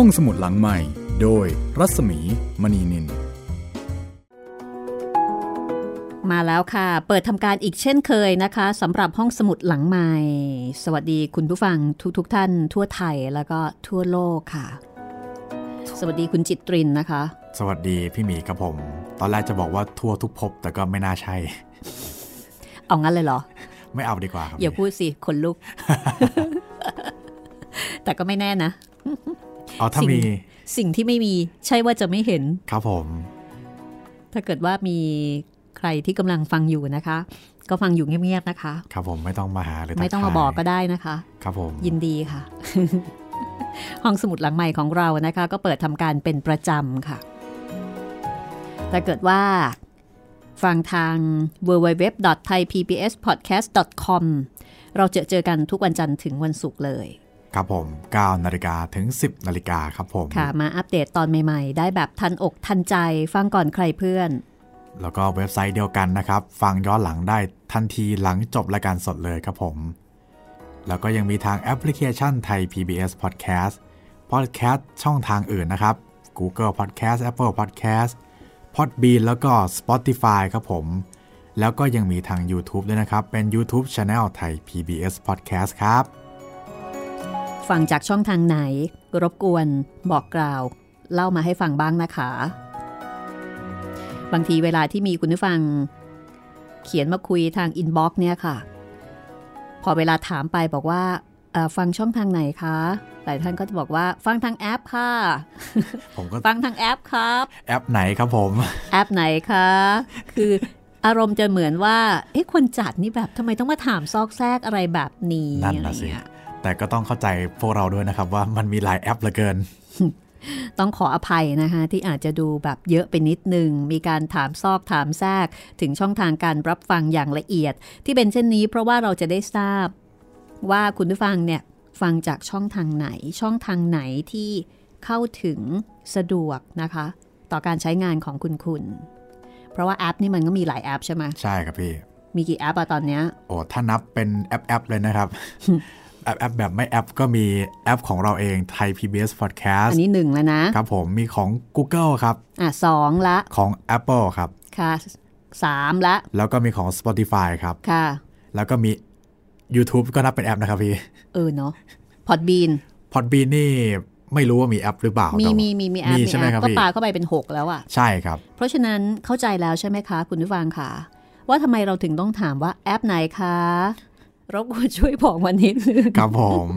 ห้องสมุดหลังใหม่ โดยรัศมีมณีนิน มาแล้วค่ะ เปิดทำการอีกเช่นเคยนะคะสำหรับห้องสมุดหลังใหม่ สวัสดีคุณผู้ฟังทุกๆทท่าน ทั่วไทยแล้วก็ทั่วโลกค่ะ สวัสดีคุณจิตรินนะคะ สวัสดีพี่หมีครับผม ตอนแรกจะบอกว่าทั่วทุกภพแต่ก็ไม่น่าใช่ เอางั้นเลยเหรอ ไม่เอาดีกว่าครับอย่าพูดสิขนลุก แต่ก็ไม่แน่นะ เอาถ้ามีสิ่งที่ไม่มีใช่ว่าจะไม่เห็น ครับผม ถ้าเกิดว่ามีใครที่กำลังฟังอยู่นะคะ ก็ฟังอยู่เงียบๆนะคะ ครับผมไม่ต้องมาหาหรือไม่ต้องมาทัทยบอกก็ได้นะคะ ครับผมยินดีค่ะ ห้องสมุดหลังใหม่ของเรานะคะ ก็เปิดทำการเป็นประจำค่ะถ้าเกิดว่าฟังทาง www.thaipbspodcast.com เราเจอเจอกันทุกวันจันทร์ถึงวันศุกร์เลย ครับผม9นาฬิกาถึง 10นาฬิกาครับผม ค่ะ มาอัปเดตตอนใหม่ๆ ได้แบบทันอกทันใจฟังก่อนใครเพื่อน แล้วก็เว็บไซต์เดียวกันนะครับ ฟังย้อนหลังได้ทันทีหลังจบรายการสดเลยครับผม แล้วก็ยังมีทางแอปพลิเคชันไทย PBS Podcast Podcast ช่องทางอื่นนะครับ Google Podcast Apple Podcast Podbean แล้วก็ Spotify ครับผม แล้วก็ยังมีทาง YouTube ด้วยนะครับ เป็น YouTube Channel Thai PBS Podcast ครับ ฟังจากช่องทางไหน รบกวนบอกกล่าว เล่ามาให้ฟังบ้างนะคะ บางทีเวลาที่มีคุณผู้ฟัง เขียนมาคุยทาง inbox เนี่ยค่ะ พอเวลาถามไปบอกว่าเอ่อฟังช่องทางไหนคะหลายท่านก็จะบอกว่าฟังทางแอปค่ะ ผมก็ฟังทางแอปครับ แอปไหนครับผม แอปไหนคะ คืออารมณ์จะเหมือนว่า เอ๊ะคนจัดนี่แบบทำไมต้องมาถามซอกแซกอะไรแบบนี้นั่นอะไรน่ะสิเงี้ย แต่ก็ต้องเข้าใจพวกเราด้วยนะครับว่ามันมีหลายแอปเหลือเกิน ต้องขออภัยนะคะที่อาจจะดูแบบเยอะไปนิดนึง มีการถามซอกถามแทรก ถึงช่องทางการรับฟังอย่างละเอียด ที่เป็นเช่นนี้เพราะว่าเราจะได้ทราบ ว่าคุณผู้ฟังเนี่ยฟังจากช่องทางไหน ช่องทางไหนที่เข้าถึงสะดวกนะคะ ต่อการใช้งานของคุณคุณ เพราะว่าแอปนี่มันก็มีหลายแอปใช่ไหมใช่ครับพี่ มีกี่แอปอะตอนเนี้ยโอ้ถ้านับเป็นแอปแอปเลยนะครับ แอปแอปแบบไม่แอปก็มีแอปของเราเองไทย PBS Podcast อันนี้หนึ่งแล้วนะครับผมมีของ Google ครับอะสองละของ Apple ครับค่ะสามละ แล้วก็มีของ Spotify ครับค่ะ แล้วก็มี YouTube ก็นับเป็นแอปนะครับพี่ เออเนาะพอดบีน Podbean นี่ไม่รู้ว่ามีแอปหรือเปล่า มีแต่ว่ามีมีมีแอปมีมีใช่ไหมแอปครับก็พี่ปาเข้าไปเป็น 6 แล้วอะใช่ครับ เพราะฉะนั้นเข้าใจแล้วใช่ไหมคะ คุณผู้ฟังค่ะ ว่าทำไมเราถึงต้องถามว่าแอปไหนคะ รบกวนช่วยบอกวันนิดนึงครับผม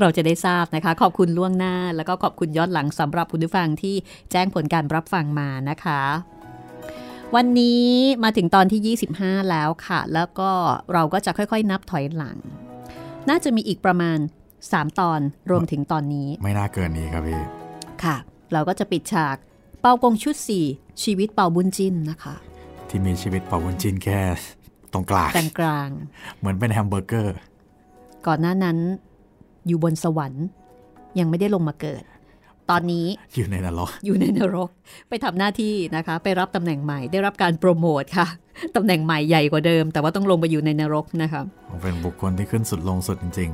เราจะได้ทราบนะคะ ขอบคุณล่วงหน้า แล้วก็ขอบคุณย้อนหลังสำหรับคุณผู้ฟังที่แจ้งผลการรับฟังมานะคะ วันนี้มาถึงตอนที่ 25 แล้วค่ะ แล้วก็เราก็จะค่อยๆ นับถอยหลัง น่าจะมีอีกประมาณ 3 ตอนรวมถึงตอนนี้ ไม่น่าเกินนี้ครับพี่ค่ะ เราก็จะปิดฉากเป่ากงชุด 4 ชีวิตเป่าบุญจินนะคะ ที่มีชีวิตเป่าวุ้นจินแค่ ตรงกลางกลางกลาง เหมือนเป็นแฮมเบอร์เกอร์ๆก่อนหน้านั้นอยู่บนสวรรค์ ยังไม่ได้ลงมาเกิด ตอนนี้อยู่ในนรก อยู่ในนรก ไปทำหน้าที่นะคะ ไปรับตำแหน่งใหม่ ได้รับการโปรโมทค่ะตำแหน่งใหม่ใหญ่กว่าเดิม แต่ว่าต้องลงไปอยู่ในนรกนะคะเป็นบุคคลที่ขึ้นสุดลงสุดจริง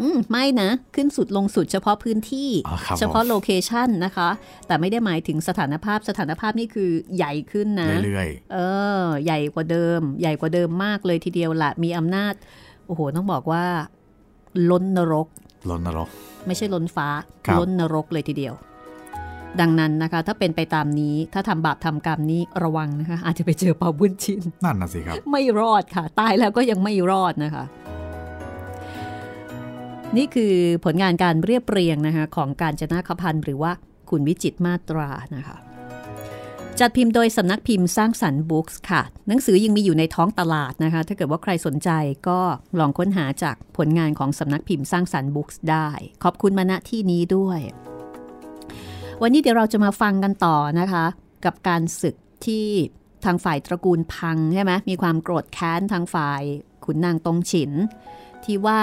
อืมไม่นะ ขึ้นสุดลงสุดเฉพาะพื้นที่อ๋อครับผมเฉพาะโลเคชันนะคะ แต่ไม่ได้หมายถึงสถานภาพสถานภาพนี่คือใหญ่ขึ้นนะๆเรื่อยเออ ใหญ่กว่าเดิม ใหญ่กว่าเดิมมากเลยทีเดียวละมีอำนาจ โอ้โห ต้องบอกว่า ล้นนรกๆลนนรก ไม่ใช่ล้นฟ้าครับล้นนรกเลยทีเดียว ดังนั้นนะคะ ถ้าเป็นไปตามนี้ ถ้าทำบาปทำกรรมนี้ระวังนะคะ อาจจะไปเจอเป่าบุญชิน นั่นน่ะสิครับ ไม่รอดค่ะ ตายแล้วก็ยังไม่รอดนะคะ นี่คือผลงานการเรียบเรียงนะคะของการจนาคพันธ์หรือว่าคุณวิจิตมาตรานะคะจัดพิมพ์โดยสำนักพิมพ์สร้างสรรค์บุ๊กส์ค่ะ หนังสือยังมีอยู่ในท้องตลาดนะคะ ถ้าเกิดว่าใครสนใจก็ลองค้นหาจากผลงานของสำนักพิมพ์สร้างสรรค์บุ๊กส์ได้ ขอบคุณมาณที่นี้ด้วย วันนี้เดี๋ยวเราจะมาฟังกันต่อนะคะ กับการศึกที่ทางฝ่ายตระกูลพังใช่ไหมมีความโกรธแค้นทางฝ่ายขุนนางตรงฉิน ที่ว่า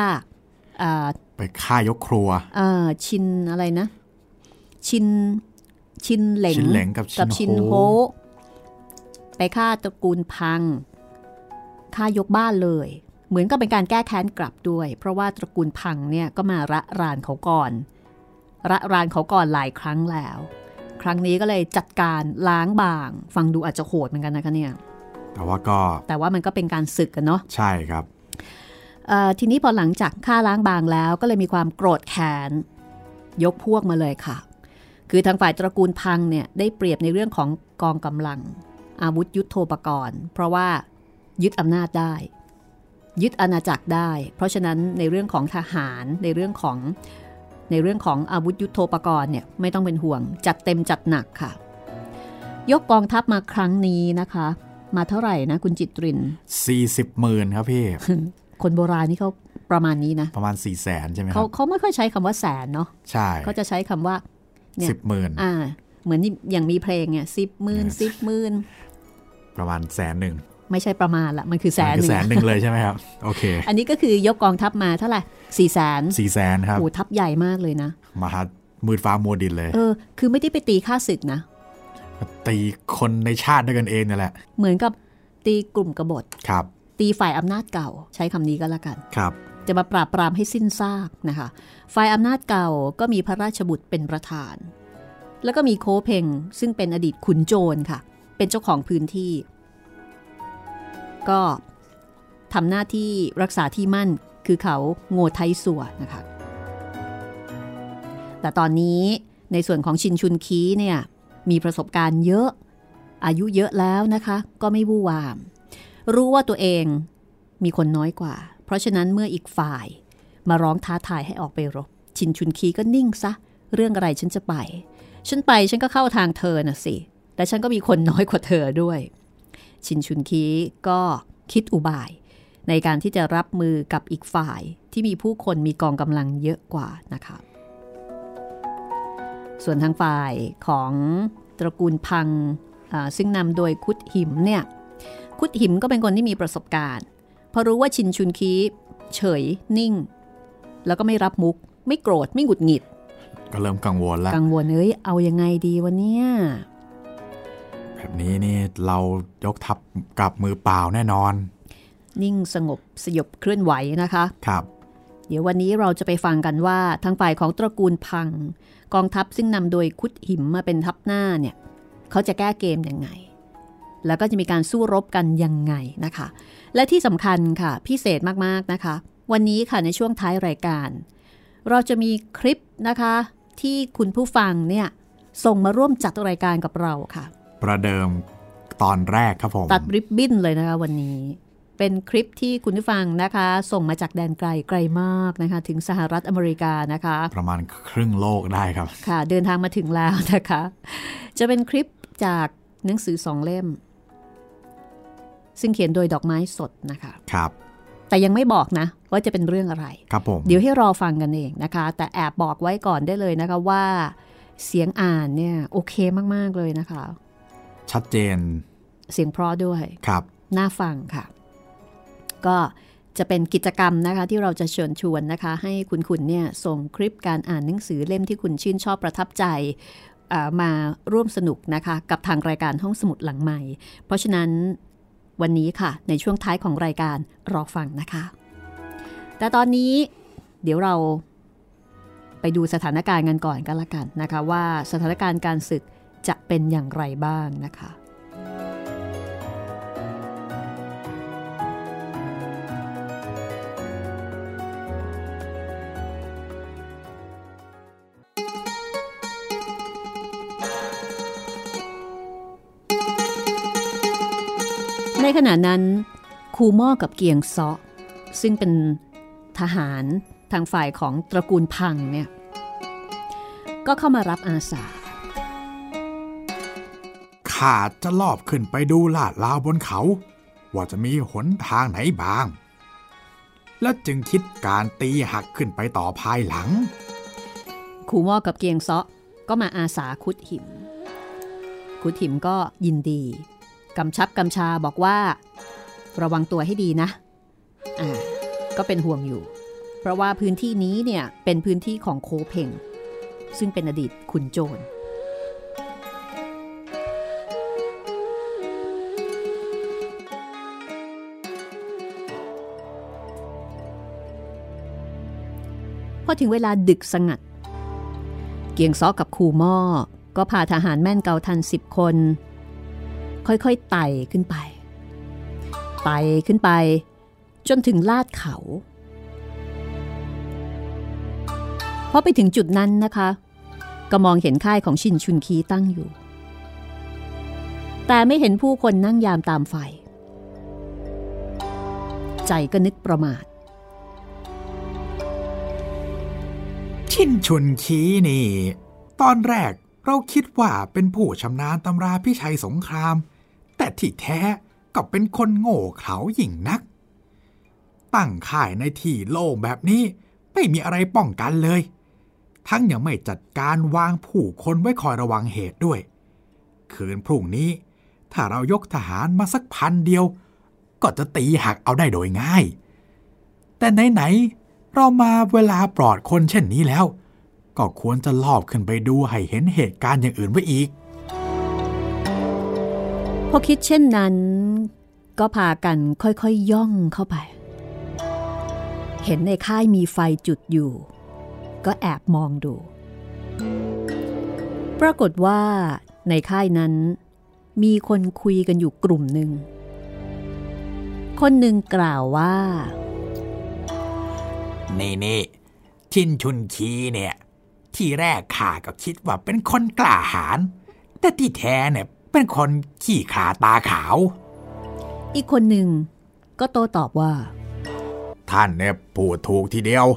ไปฆ่ายกครัวเอ่อชินอะไรนะ ชินชินเหลงชินเหลงกับชินชินโฮโฮไปฆ่าตระกูลพังฆ่ายกบ้านเลย เหมือนกับเป็นการแก้แค้นกลับด้วย เพราะว่าตระกูลพังเนี่ยก็มาระรานเขาก่อน ระรานเขาก่อนหลายครั้งแล้ว ครั้งนี้ก็เลยจัดการล้างบาง ฟังดูอาจจะโหดเหมือนกันนะคะเนี่ยแต่ว่าก็แต่ว่ามันก็เป็นการศึกกันเนาะใช่ครับเอ่อ ทีนี้พอหลังจากฆ่าล้างบางแล้วก็เลยมีความโกรธแค้นยกพวกมาเลยค่ะ คือทางฝ่ายตระกูลพังเนี่ยได้เปรียบในเรื่องของกองกำลัง อาวุธยุโทโธปกรณ์ เพราะว่ายึดอำนาจได้ ยึดอาณาจักรได้ เพราะฉะนั้นในเรื่องของทหารในเรื่องของในเรื่องของอาวุธยุโทโธปกรณ์เนี่ยไม่ต้องเป็นห่วง จัดเต็มจัดหนักค่ะ ยกกองทัพมาครั้งนี้นะคะ มาเท่าไหร่นะคุณจิตริน40หมื่นครับพี่ คนโบราณนี่เขาประมาณนี้นะ ประมาณ4ี่แสนใช่ไหมคเขารับเขาไม่ค่อยใช้คำว่าแสนเนาะใช่เขาจะใช้คำว่าเนี่ยสิบหมื่นอ่า เหมือนอย่างมีเพลงเนี่ยสิบหมื่นสิบหมื่นประมาณแสนหนึ่งไม่ใช่ประมาณละมันคือแสนหคือนึ่งแสนหนึ่งเลยใช่ไหมครับโอเค อันนี้ก็คือยกกองทัพมาเท่าไหร่สี่แสนสี่แสนครับโอ้ทัพใหญ่มากเลยนะมหามืดฟ้ามัวดินเลยเออคือไม่ได้ไปตีค่าศึกนะตีคนในชาติด้วยกันเองนั่นแหละ เหมือนกับตีกลุ่มกบฏครับ ตีฝ่ายอำนาจเก่า ใช้คำนี้ก็แล้วกันครับ จะมาปราบปรามให้สิ้นซากนะคะ ฝ่ายอำนาจเก่าก็มีพระราชบุตรเป็นประธาน แล้วก็มีโคเพงซึ่งเป็นอดีตขุนโจรค่ะ เป็นเจ้าของพื้นที่ ก็ทำหน้าที่รักษาที่มั่นคือเขาโง่ไทสัวนะคะ แต่ตอนนี้ในส่วนของชินชุนคีเนี่ยมีประสบการณ์เยอะ อายุเยอะแล้วนะคะ ก็ไม่วู่วาม รู้ว่าตัวเองมีคนน้อยกว่า เพราะฉะนั้นเมื่ออีกฝ่ายมาร้องท้าทายให้ออกไปรบ ชินชุนคีก็นิ่งซะ เรื่องอะไรฉันจะไป ฉันไปฉันก็เข้าทางเธอน่ะสิ และฉันก็มีคนน้อยกว่าเธอด้วย ชินชุนคีก็คิดอุบาย ในการที่จะรับมือกับอีกฝ่ายที่มีผู้คนมีกองกำลังเยอะกว่านะคะ ส่วนทางฝ่ายของตระกูลพังซึ่งนำโดยคุดหิมเนี่ย คุดหิมก็เป็นคนที่มีประสบการณ์พอรู้ว่าชินชุนคีเฉยนิ่ง แล้วก็ไม่รับมุก ไม่โกรธไม่หงุดหงิด ก็เริ่มกังวลแล้วกังวลเอ้ยเอายังไงดีวะเนี่ยแบบนี้นี่เรายกทัพกลับมือเปล่าแน่นอน นิ่งสงบสยบเคลื่อนไหวนะคะครับ เดี๋ยววันนี้เราจะไปฟังกันว่าทางฝ่ายของตระกูลพัง กองทัพซึ่งนำโดยคุดหิมมาเป็นทัพหน้าเนี่ย เขาจะแก้เกมยังไง แล้วก็จะมีการสู้รบกันยังไงนะคะ และที่สำคัญค่ะ พิเศษมากๆนะคะ วันนี้ค่ะในช่วงท้ายรายการ เราจะมีคลิปนะคะ ที่คุณผู้ฟังเนี่ยส่งมาร่วมจัดรายการกับเราค่ะ ประเดิมตอนแรกครับผม ตัดริบบิ้นเลยนะคะวันนี้ เป็นคลิปที่คุณผู้ฟังนะคะ ส่งมาจากแดนไกลไกลมากนะคะ ถึงสหรัฐอเมริกานะคะ ประมาณครึ่งโลกได้ครับ ค่ะ เดินทางมาถึงแล้วนะคะ จะเป็นคลิปจากหนังสือสองเล่ม ซึ่งเขียนโดยดอกไม้สดนะคะครับแต่ยังไม่บอกนะ ว่าจะเป็นเรื่องอะไรครับผมเดี๋ยวให้รอฟังกันเองนะคะ แต่แอบบอกไว้ก่อนได้เลยนะคะว่า เสียงอ่านเนี่ยโอเคมากๆเลยนะคะ ชัดเจน เสียงเพราะด้วยครับน่าฟังค่ะ ก็จะเป็นกิจกรรมนะคะ ที่เราจะเชิญชวนนะคะ ให้คุณคุณเนี่ยส่งคลิปการอ่านหนังสือเล่มที่คุณชื่นชอบประทับใจอ่ามาร่วมสนุกนะคะ กับทางรายการห้องสมุดหลังใหม่ เพราะฉะนั้น วันนี้ค่ะ ในช่วงท้ายของรายการรอฟังนะคะ แต่ตอนนี้เดี๋ยวเราไปดูสถานการณ์กันก่อนก็แล้วกันนะคะ ว่าสถานการณ์การศึกจะเป็นอย่างไรบ้างนะคะ ขณะนั้นครูหม่อกับเกียงเซาะซึ่งเป็นทหารทางฝ่ายของตระกูลพังเนี่ยก็เข้ามารับอาสาข้าจะลอบขึ้นไปดูลาดลาวบนเขา ว่าจะมีหนทางไหนบ้าง และจึงคิดการตีหักขึ้นไปต่อภายหลังครูหม่อกับเกียงเซาะก็มาอาสาคุดหิม คุดหิมก็ยินดี กำชับกำชาบอกว่า ระวังตัวให้ดีนะ อ่า ก็เป็นห่วงอยู่ เพราะว่าพื้นที่นี้เนี่ยเป็นพื้นที่ของโคเพงซึ่งเป็นอดีตขุนโจรพอถึงเวลาดึกสงัด เกียงซอกับคูม้อก็พาทหารแม่นเกาทันสิบคน ค่อยๆไต่ขึ้นไป ไต่ขึ้นไป จนถึงลาดเขาพอไปถึงจุดนั้นนะคะ ก็มองเห็นค่ายของชินชุนคีตั้งอยู่ แต่ไม่เห็นผู้คนนั่งยามตามไฟ ใจก็นึกประมาท ชินชุนคีนี่ ตอนแรกเราคิดว่าเป็นผู้ชำนาญตำราพิชัยสงคราม แต่ที่แท้ก็เป็นคนโง่เขลาหยิ่งนัก ตั้งค่ายในที่โล่งแบบนี้ไม่มีอะไรป้องกันเลย ทั้งยังไม่จัดการวางผู้คนไว้คอยระวังเหตุด้วย คืนพรุ่งนี้ ถ้าเรายกทหารมาสักพันเดียว ก็จะตีหักเอาได้โดยง่าย แต่ไหนๆเรามาเวลาปลอดคนเช่นนี้แล้ว ก็ควรจะลอบขึ้นไปดูให้เห็นเหตุการณ์อย่างอื่นไว้อีก พอคิดเช่นนั้น ก็พากันค่อยๆยย่องเข้าไป เห็นในค่ายมีไฟจุดอยู่ ก็แอบมองดู ปรากฏว่าในค่ายนั้น มีคนคุยกันอยู่กลุ่มหนึ่ง คนหนึ่งกล่าวว่า นี่นี่ชินชุนคีเนี่ย ที่แรกข้าก็คิดว่าเป็นคนกล้าหาญแต่ที่แท้เนี่ย เป็นคนขี้ขลาดตาขาว อีกคนหนึ่งก็โต้ตอบว่า ท่านเนี่ยพูดถูกทีเดียว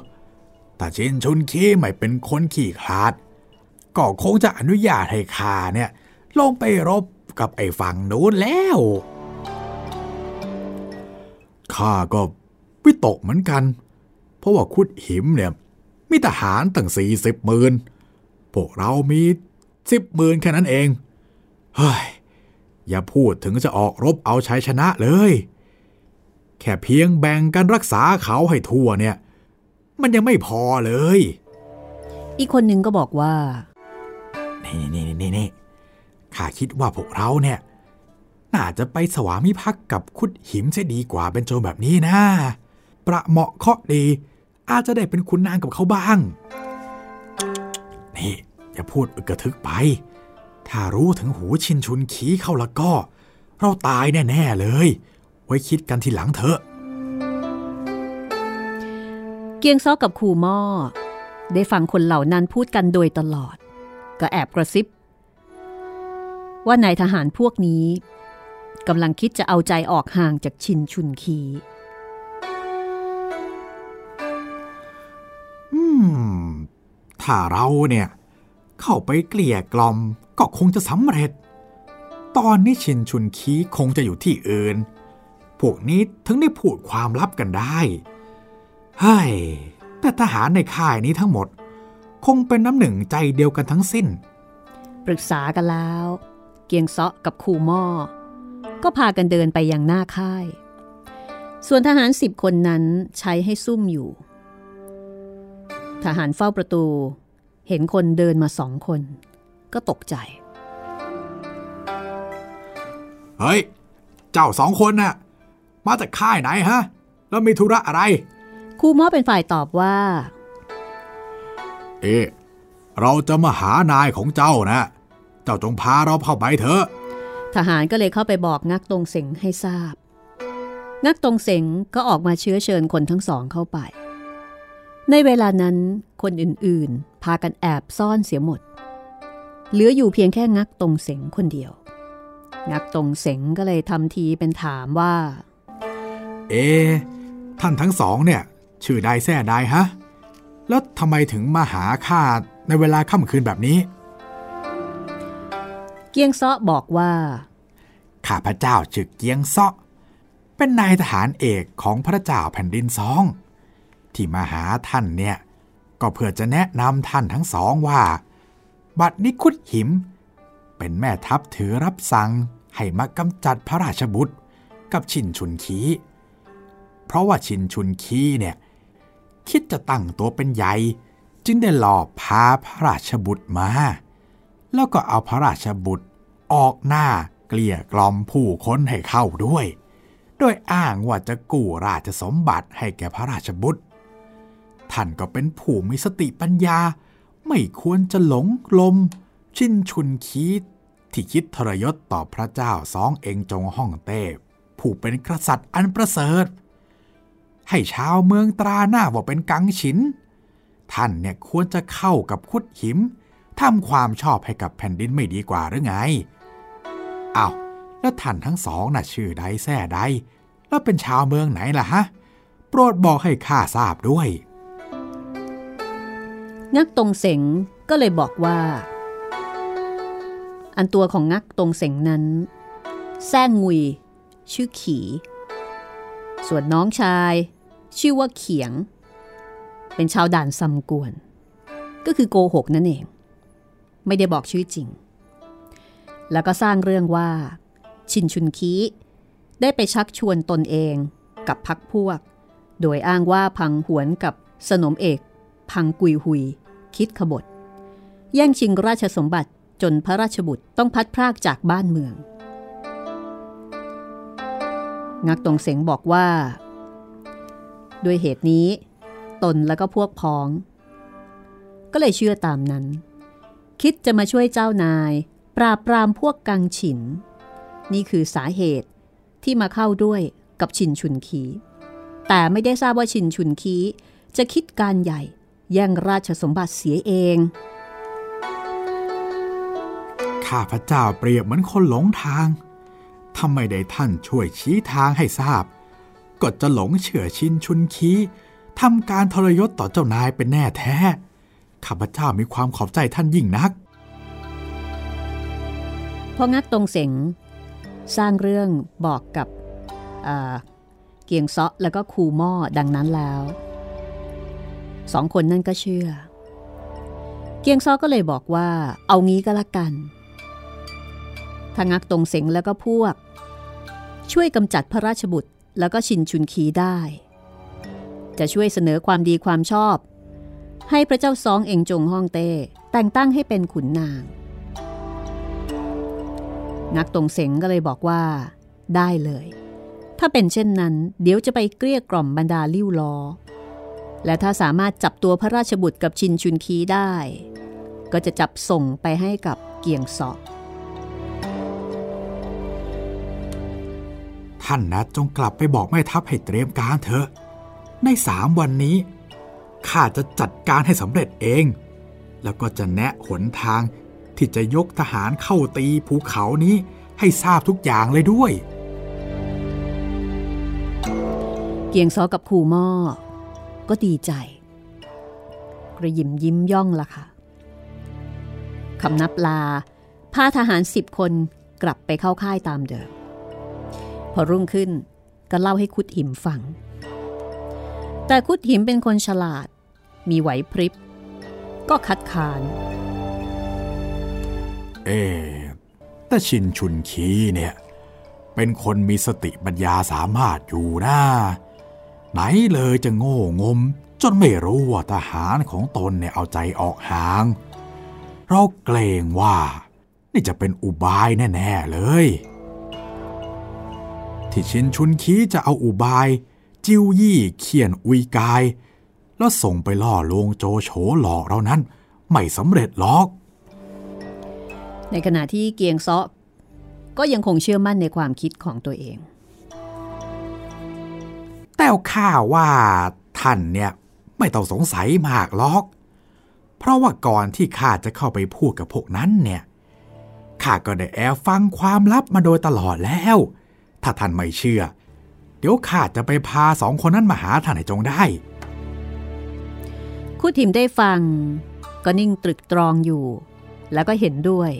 แต่ชินชุนคีไม่เป็นคนขี้ขลาด ก็คงจะอนุญาตให้ข้าเนี่ยลงไปรบกับไอ้ฝั่งนู้นแล้วข้าก็วิตกเหมือนกัน เพราะว่าคุดหิมเนี่ยมีทหารตั้งสี่สิบหมื่นพวกเรามีสิบหมื่นแค่นั้นเอง เฮ้ย อย่าพูดถึงจะออกรบเอาชัยชนะเลย แค่เพียงแบ่งกันรักษาเขาให้ทั่วเนี่ย มันยังไม่พอเลย อีกคนหนึ่งก็บอกว่า นี่นี่นี่นี่ข้าคิดว่าพวกเราเนี่ย น่าจะไปสวามิภักดิ์กับคุดหิมเสียดีกว่าเป็นโจรแบบนี้นะ ประเหมาะเคราะห์ดี อาจจะได้เป็นคุณนางกับเขาบ้าง นี่อย่าพูดอึกกระทึกไป ถ้ารู้ถึงหูชินชุนขีเข้าแล้วก็ เราตายแน่ ๆ เลย ไว้คิดกันทีหลังเถอะ เกียงซอกับคูหม้อได้ฟังคนเหล่านั้นพูดกันโดยตลอด ก็แอบกระซิบ ว่านายทหารพวกนี้กำลังคิดจะเอาใจออกห่างจากชินชุนคี อืม ถ้าเราเนี่ย เข้าไปเกลี่ยกล่อมก็คงจะสำเร็จ ตอนนี้ชินชุนคีคงจะอยู่ที่อื่น พวกนี้ถึงได้พูดความลับกันได้ เฮ้ย แต่ทหารในค่ายนี้ทั้งหมด คงเป็นน้ำหนึ่งใจเดียวกันทั้งสิ้น ปรึกษากันแล้ว เกียงซอกับคูหม้อก็พากันเดินไปยังหน้าค่าย ส่วนทหารสิบคนนั้นใช้ให้ซุ่มอยู่ ทหารเฝ้าประตู เห็นคนเดินมาสองคน ก็ตกใจ เฮ้ย เจ้าสองคนน่ะ มาจากค่ายไหนฮะ แล้วมีธุระอะไร ครูหม้อเป็นฝ่ายตอบว่า เอ๊ะเราจะมาหานายของเจ้านะ เจ้าจงพาเราเข้าไปเถอะ ทหารก็เลยเข้าไปบอกงักตรงเสงให้ทราบ งักตรงเสงก็ออกมาเชื้อเชิญคนทั้งสองเข้าไป ในเวลานั้นคนอื่นๆ พากันแอบซ่อนเสียหมด เหลืออยู่เพียงแค่งักตรงเสงคนเดียว งักตรงเสงก็เลยทำทีเป็นถามว่า เอ๊ะท่านทั้งสองเนี่ย ชื่อใดแท่ใดฮะ แล้วทำไมถึงมาหาข้าในเวลาค่ำคืนแบบนี้ เกียงซ้อบอกว่า ข้าพระเจ้าชื่อเกียงเซาะเป็นนายทหารเอกของพระเจ้าแผ่นดินสอง ที่มาหาท่านเนี่ย ก็เพื่อจะแนะนำท่านทั้งสองว่า บัดนี้คุดหิม เป็นแม่ทัพถือรับสั่งให้มากำจัดพระราชบุตรกับชินชุนคี เพราะว่าชินชุนคีเนี่ย คิดจะตั้งตัวเป็นใหญ่ จึงได้หลอบพาพระราชบุตรมา แล้วก็เอาพระราชบุตรออกหน้าเกลี้ยกล่อมผู้คนให้เข้าด้วย โดยอ้างว่าจะกู้ราชสมบัติให้แก่พระราชบุตร ท่านก็เป็นผู้มีสติปัญญา ไม่ควรจะหลงลม ชินชุนคีที่คิดทรยศต่อพระเจ้าสองเองจงฮ่องเต้ผู้เป็นกษัตริย์อันประเสริฐ ให้ชาวเมืองตราหน้าว่าเป็นกังฉิน ท่านเนี่ยควรจะเข้ากับคุดหิมทำความชอบให้กับแผ่นดินไม่ดีกว่าหรือไงอา้าวแล้วท่านทั้งสองน่ะชื่อใดแท้ใด แล้วเป็นชาวเมืองไหนล่ะฮะ โปรดบอกให้ข้าทราบด้วย งักตรงเสงก็เลยบอกว่า อันตัวของงักตรงเสงนั้นแซงงุย ชื่อขี ส่วนน้องชาย ชื่อว่าเขียง เป็นชาวด่านซัมกวน ก็คือโกหกนั่นเอง ไม่ได้บอกชื่อจริง แล้วก็สร้างเรื่องว่า ชินชุนคีได้ไปชักชวนตนเองกับพักพวก โดยอ้างว่าพังหวนกับสนมเอก พังกุยหุย คิดขบฏ แย่งชิงราชสมบัติจนพระราชบุตรต้องพัดพรากจากบ้านเมือง งักตงเสงบอกว่า ด้วยเหตุนี้ ตนแล้วก็พวกพ้อง ก็เลยเชื่อตามนั้น คิดจะมาช่วยเจ้านาย ปราบปรามพวกกังฉิน นี่คือสาเหตุที่มาเข้าด้วยกับชินชุนคีแต่ไม่ได้ทราบว่าชินชุนคีจะคิดการใหญ่ แย่งราชสมบัติเสียเอง ข้าพระเจ้าเปรียบเหมือนคนหลงทางทำไมได้ท่านช่วยชี้ทางให้ทราบ ก็จะหลงเชื่อชินชุนคีทำการทรยศต่อเจ้านายเป็นแน่แท้ ข้าพเจ้ามีความขอบใจท่านยิ่งนัก พองักตรงเสงสร้างเรื่องบอกกับเกียงเซาะแล้วก็คูหม้อดังนั้นแล้ว สองคนนั่นก็เชื่อ เกียงซอก็เลยบอกว่า เอางี้ก็แล้วกันถ้างักตรงเสงแล้วก็พวก ช่วยกำจัดพระราชบุตรแล้วก็ชินชุนคีได้ จะช่วยเสนอความดีความชอบ ให้พระเจ้าซองเองจงฮ่องเต้แต่งตั้งให้เป็นขุนนาง นักตรงเสงก็เลยบอกว่า ได้เลย ถ้าเป็นเช่นนั้น เดี๋ยวจะไปเกลี้ยกล่อมบรรดาลิ้วล้อ และถ้าสามารถจับตัวพระราชบุตรกับชินชุนคีได้ ก็จะจับส่งไปให้กับเกียงซอท่านนะจงกลับไปบอกแม่ทัพให้เตรียมการเถอะ ในสามวันนี้ข้าจะจัดการให้สำเร็จเอง แล้วก็จะแนะหนทางที่จะยกทหารเข้าตีภูเขานี้ให้ทราบทุกอย่างเลยด้วย เกียงซอกับคูหม้อ ก็ดีใจ กระยิมยิ้มย่องละค่ะคำนับลาพาทหารสิบคนกลับไปเข้าค่ายตามเดิม พอรุ่งขึ้นก็เล่าให้คุดหิมฟัง แต่คุดหิมเป็นคนฉลาด มีไหวพริบ ก็คัดค้าน เอแต่ชินชุนคีเนี่ย เป็นคนมีสติปัญญาสามารถอยู่นะ ไหนเลยจะโง่งม จนไม่รู้ว่าทหารของตนเนี่ยเอาใจออกห่าง เราเกรงว่า นี่จะเป็นอุบายแน่ ๆ เลย ที่ชินชุนคีจะเอาอุบาย จิ้วยี่เขียนอุยกาย แล้วส่งไปล่อลวงโจโฉหลอกเรานั้น ไม่สำเร็จหรอก ในขณะที่เกียงซาะก็ยังคงเชื่อมั่นในความคิดของตัวเอง แต่ข้าว่าท่านเนี่ยไม่ต้องสงสัยมากหรอก เพราะว่าก่อนที่ข้าจะเข้าไปพูดกับพวกนั้นเนี่ยข้าก็ได้แอบฟังความลับมาโดยตลอดแล้ว ถ้าท่านไม่เชื่อ เดี๋ยวข้าจะไปพาสองคนนั้นมาหาท่านให้จงได้ คูทิมได้ฟัง ก็นิ่งตรึกตรองอยู่ แล้วก็เห็นด้วย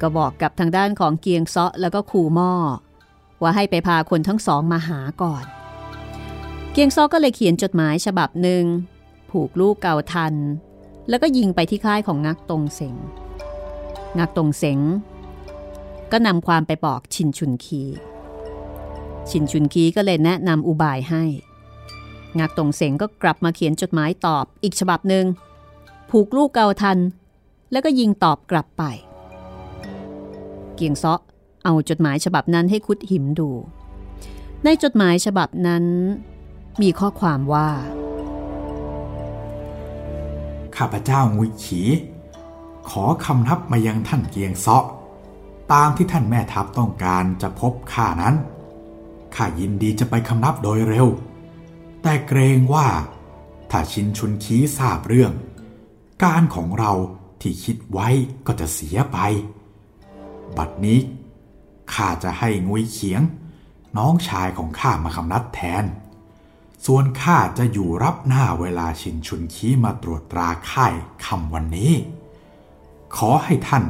ก็บอกกับทางด้านของเกียงเซาะแล้วก็คูม้อว่าให้ไปพาคนทั้งสองมาหาก่อน กียงซอก็เลยเขียนจดหมายฉบับหนึ่ง ผูกลูกเก่าทัน แล้วก็ยิงไปที่ค่ายของงักตรงเสงงักตรงเสงก็นำความไปบอกชินชุนคี ชินชุนคีก็เลยแนะนำอุบายให้ งักตรงเสงก็กลับมาเขียนจดหมายตอบอีกฉบับหนึ่งผูกลูกเก่าทัน แล้วก็ยิงตอบกลับไป เกียงซาะเอาจดหมายฉบับนั้นให้คุดหิมดู ในจดหมายฉบับนั้น มีข้อความว่า ข้าพเจ้างุยขี ขอคำนับมายังท่านเกียงเซาะ ตามที่ท่านแม่ทัพต้องการจะพบข้านั้น ข้ายินดีจะไปคำนับโดยเร็ว แต่เกรงว่า ถ้าชินชุนคีทราบเรื่อง การของเราที่คิดไว้ก็จะเสียไป บัดนี้ข้าจะให้งุยเขียง น้องชายของข้ามาคำนัดแทน ส่วนข้าจะอยู่รับหน้าเวลาชินชุนคีมาตรวจตราค่ายคำวันนี้ ขอให้ท่าน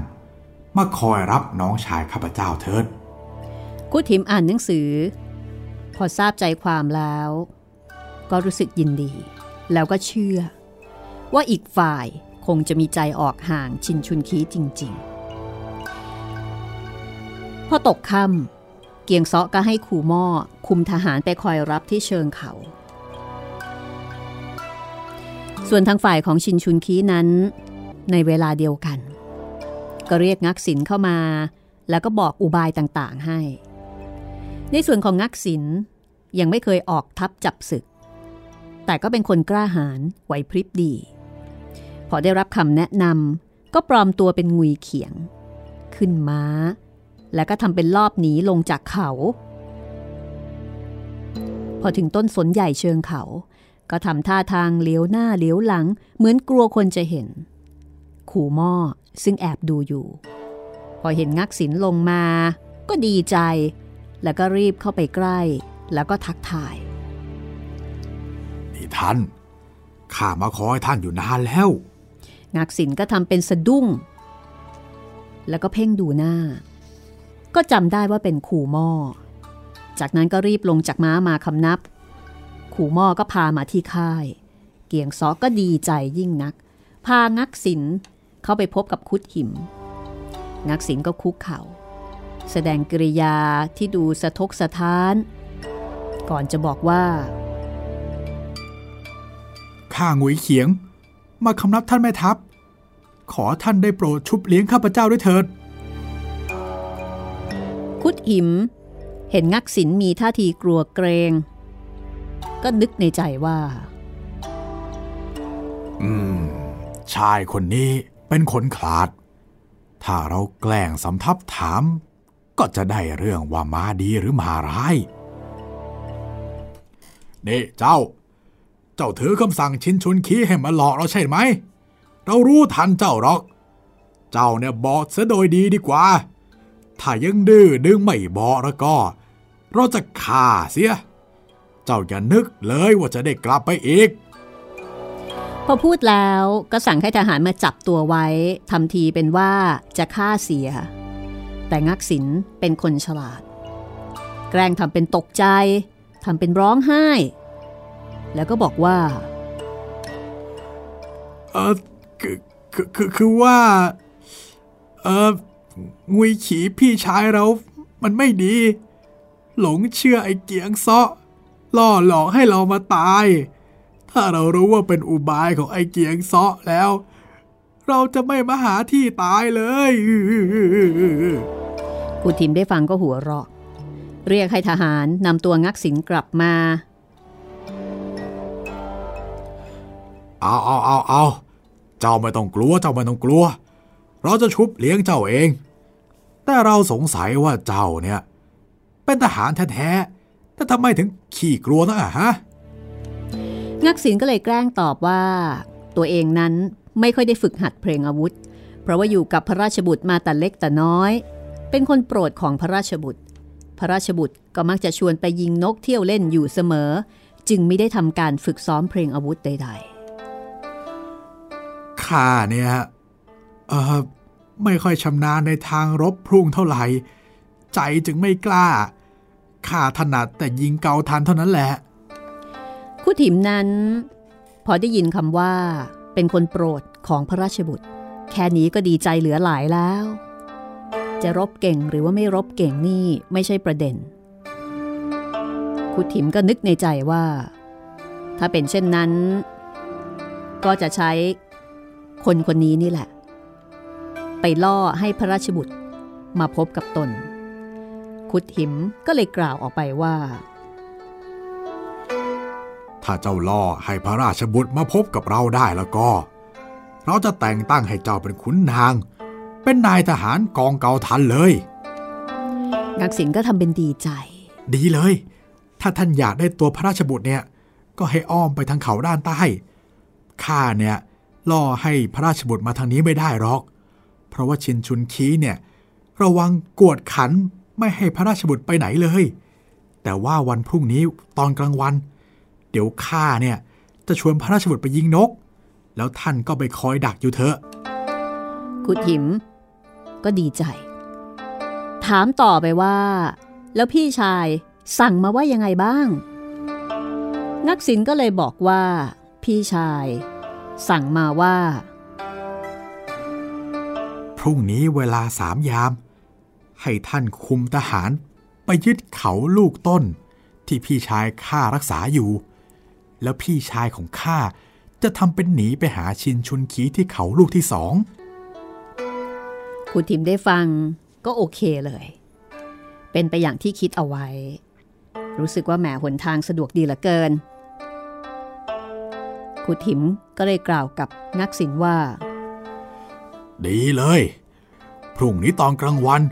มาคอยรับน้องชายข้าพเจ้าเถิดกุถิมอ่านหนังสือ พอทราบใจความแล้ว ก็รู้สึกยินดี แล้วก็เชื่อ ว่าอีกฝ่ายคงจะมีใจออกห่างชินชุนคีจริง ๆ พอตกค่ำเกียงเซาะก็ให้ขู่หม้อคุมทหารไปคอยรับที่เชิงเขา ส่วนทางฝ่ายของชินชุนคีนั้น ในเวลาเดียวกัน ก็เรียกงักษินเข้ามา แล้วก็บอกอุบายต่างๆให้ ในส่วนของงักษินยังไม่เคยออกทัพจับศึก แต่ก็เป็นคนกล้าหาญไหวพริบดี พอได้รับคำแนะนำก็ปลอมตัวเป็นงุยเขียง ขึ้นม้า แล้วก็ทำเป็นลอบหนีลงจากเขา พอถึงต้นสนใหญ่เชิงเขา ก็ทำท่าทางเลี้ยวหน้าเลี้ยวหลัง เหมือนกลัวคนจะเห็น ขู่หม้อซึ่งแอบดูอยู่ พอเห็นงักษินลงมา ก็ดีใจ แล้วก็รีบเข้าไปใกล้ แล้วก็ทักทาย นี่ท่าน ข้ามาคอยท่านอยู่นานแล้ว งักษินก็ทำเป็นสะดุ้ง แล้วก็เพ่งดูหน้า ก็จำได้ว่าเป็นขู่หม้อจากนั้นก็รีบลงจากม้ามาคำนับ ขู่หม้อก็พามาที่ค่าย เกียงซอก็ดีใจยิ่งนัก พางักษินเข้าไปพบกับคุดหิม งักษินก็คุกเข่า แสดงกริยาที่ดูสะทกสะท้าน ก่อนจะบอกว่า ข้างุยเขียง มาคำนับท่านแม่ทัพ ขอท่านได้โปรดชุบเลี้ยงข้าพเจ้าด้วยเถิด คุดหิม เห็นงักษินมีท่าทีกลัวเกรง ก็นึกในใจว่า อืม ชายคนนี้เป็นคนขลาด ถ้าเราแกล้งสำทับถาม ก็จะได้เรื่องว่ามาดีหรือมาร้ายนี่เจ้า เจ้าถือคำสั่งชินชุนคีให้มาหลอกเราใช่ไหม เรารู้ทันเจ้าหรอก เจ้าเนี่ยบอกเสียโดยดีดีกว่า ถ้ายังดื้อดึงไม่บอกแล้วก็ เราจะฆ่าเสีย เจ้าอย่านึกเลยว่าจะได้กลับไปอีก พอพูดแล้วก็สั่งให้ทหารมาจับตัวไว้ทำทีเป็นว่าจะฆ่าเสีย แต่งักษินเป็นคนฉลาด แกล้งทำเป็นตกใจทำเป็นร้องไห้ แล้วก็บอกว่าเออคือคือคือคือว่าเอองุยขีพี่ชายเรา มันไม่ดี หลงเชื่อไอ้เกียงเซาะ ล่อหลอกให้เรามาตาย ถ้าเรารู้ว่าเป็นอุบายของไอ้เกียงเซาะแล้ว เราจะไม่มาหาที่ตายเลยกูทิมได้ฟังก็หัวเราะ เรียกให้ทหารนำตัวงักษินกลับมา เอาเอาเอาเอาเจ้าไม่ต้องกลัว เจ้าไม่ต้องกลัว เราจะชุบเลี้ยงเจ้าเอง แต่เราสงสัยว่าเจ้าเนี่ย เป็นทหารแท้ๆ แต่ทำไมถึงขี้กลัวนะอะฮะ งักษินก็เลยแกล้งตอบว่า ตัวเองนั้นไม่ค่อยได้ฝึกหัดเพลงอาวุธ เพราะว่าอยู่กับพระราชบุตรมาแต่เล็กแต่น้อย เป็นคนโปรดของพระราชบุตร พระราชบุตรก็มักจะชวนไปยิงนกเที่ยวเล่นอยู่เสมอ จึงไม่ได้ทำการฝึกซ้อมเพลงอาวุธใดข้าเนี่ยเออไม่ค่อยชำนาญในทางรบพรุ่งเท่าไหร่ ใจจึงไม่กล้า ข้าถนัดแต่ยิงเกาทันเท่านั้นแหละคุถิมนั้น พอได้ยินคำว่า เป็นคนโปรดของพระราชบุตร แค่นี้ก็ดีใจเหลือหลายแล้ว จะรบเก่งหรือว่าไม่รบเก่งนี่ไม่ใช่ประเด็นคุถิมก็นึกในใจว่า ถ้าเป็นเช่นนั้น ก็จะใช้คนคนนี้นี่แหละ ไปล่อให้พระราชบุตรมาพบกับตน คุดหิมก็เลยกล่าวออกไปว่า ถ้าเจ้าล่อให้พระราชบุตรมาพบกับเราได้แล้วก็ เราจะแต่งตั้งให้เจ้าเป็นขุนนาง เป็นนายทหารกองเกาทันเลย นักสินก็ทำเป็นดีใจ ดีเลย ถ้าท่านอยากได้ตัวพระราชบุตรเนี่ย ก็ให้อ้อมไปทางเขาด้านใต้ ข้าเนี่ยล่อให้พระราชบุตรมาทางนี้ไม่ได้หรอก เพราะว่าชินชุนคีเนี่ย ระวังกวดขัน ไม่ให้พระราชบุตรไปไหนเลย แต่ว่าวันพรุ่งนี้ตอนกลางวัน เดี๋ยวข้าเนี่ยจะชวนพระราชบุตรไปยิงนก แล้วท่านก็ไปคอยดักอยู่เถอะคุดหิม ก็ดีใจ ถามต่อไปว่า แล้วพี่ชายสั่งมาว่ายังไงบ้าง นักสินก็เลยบอกว่า พี่ชาย สั่งมาว่า พรุ่งนี้เวลาสามยาม ให้ท่านคุมทหาร ไปยึดเขาลูกต้น ที่พี่ชายข้ารักษาอยู่ แล้วพี่ชายของข้าจะทำเป็นหนีไปหาชินชุนคีที่เขาลูกที่สองคุณทิมได้ฟังก็โอเคเลย เป็นไปอย่างที่คิดเอาไว้ รู้สึกว่าแหมหนทางสะดวกดีเหลือเกินคุณทิมก็เลยกล่าวกับนักสินว่า ดีเลย พรุ่งนี้ตอนกลางวัน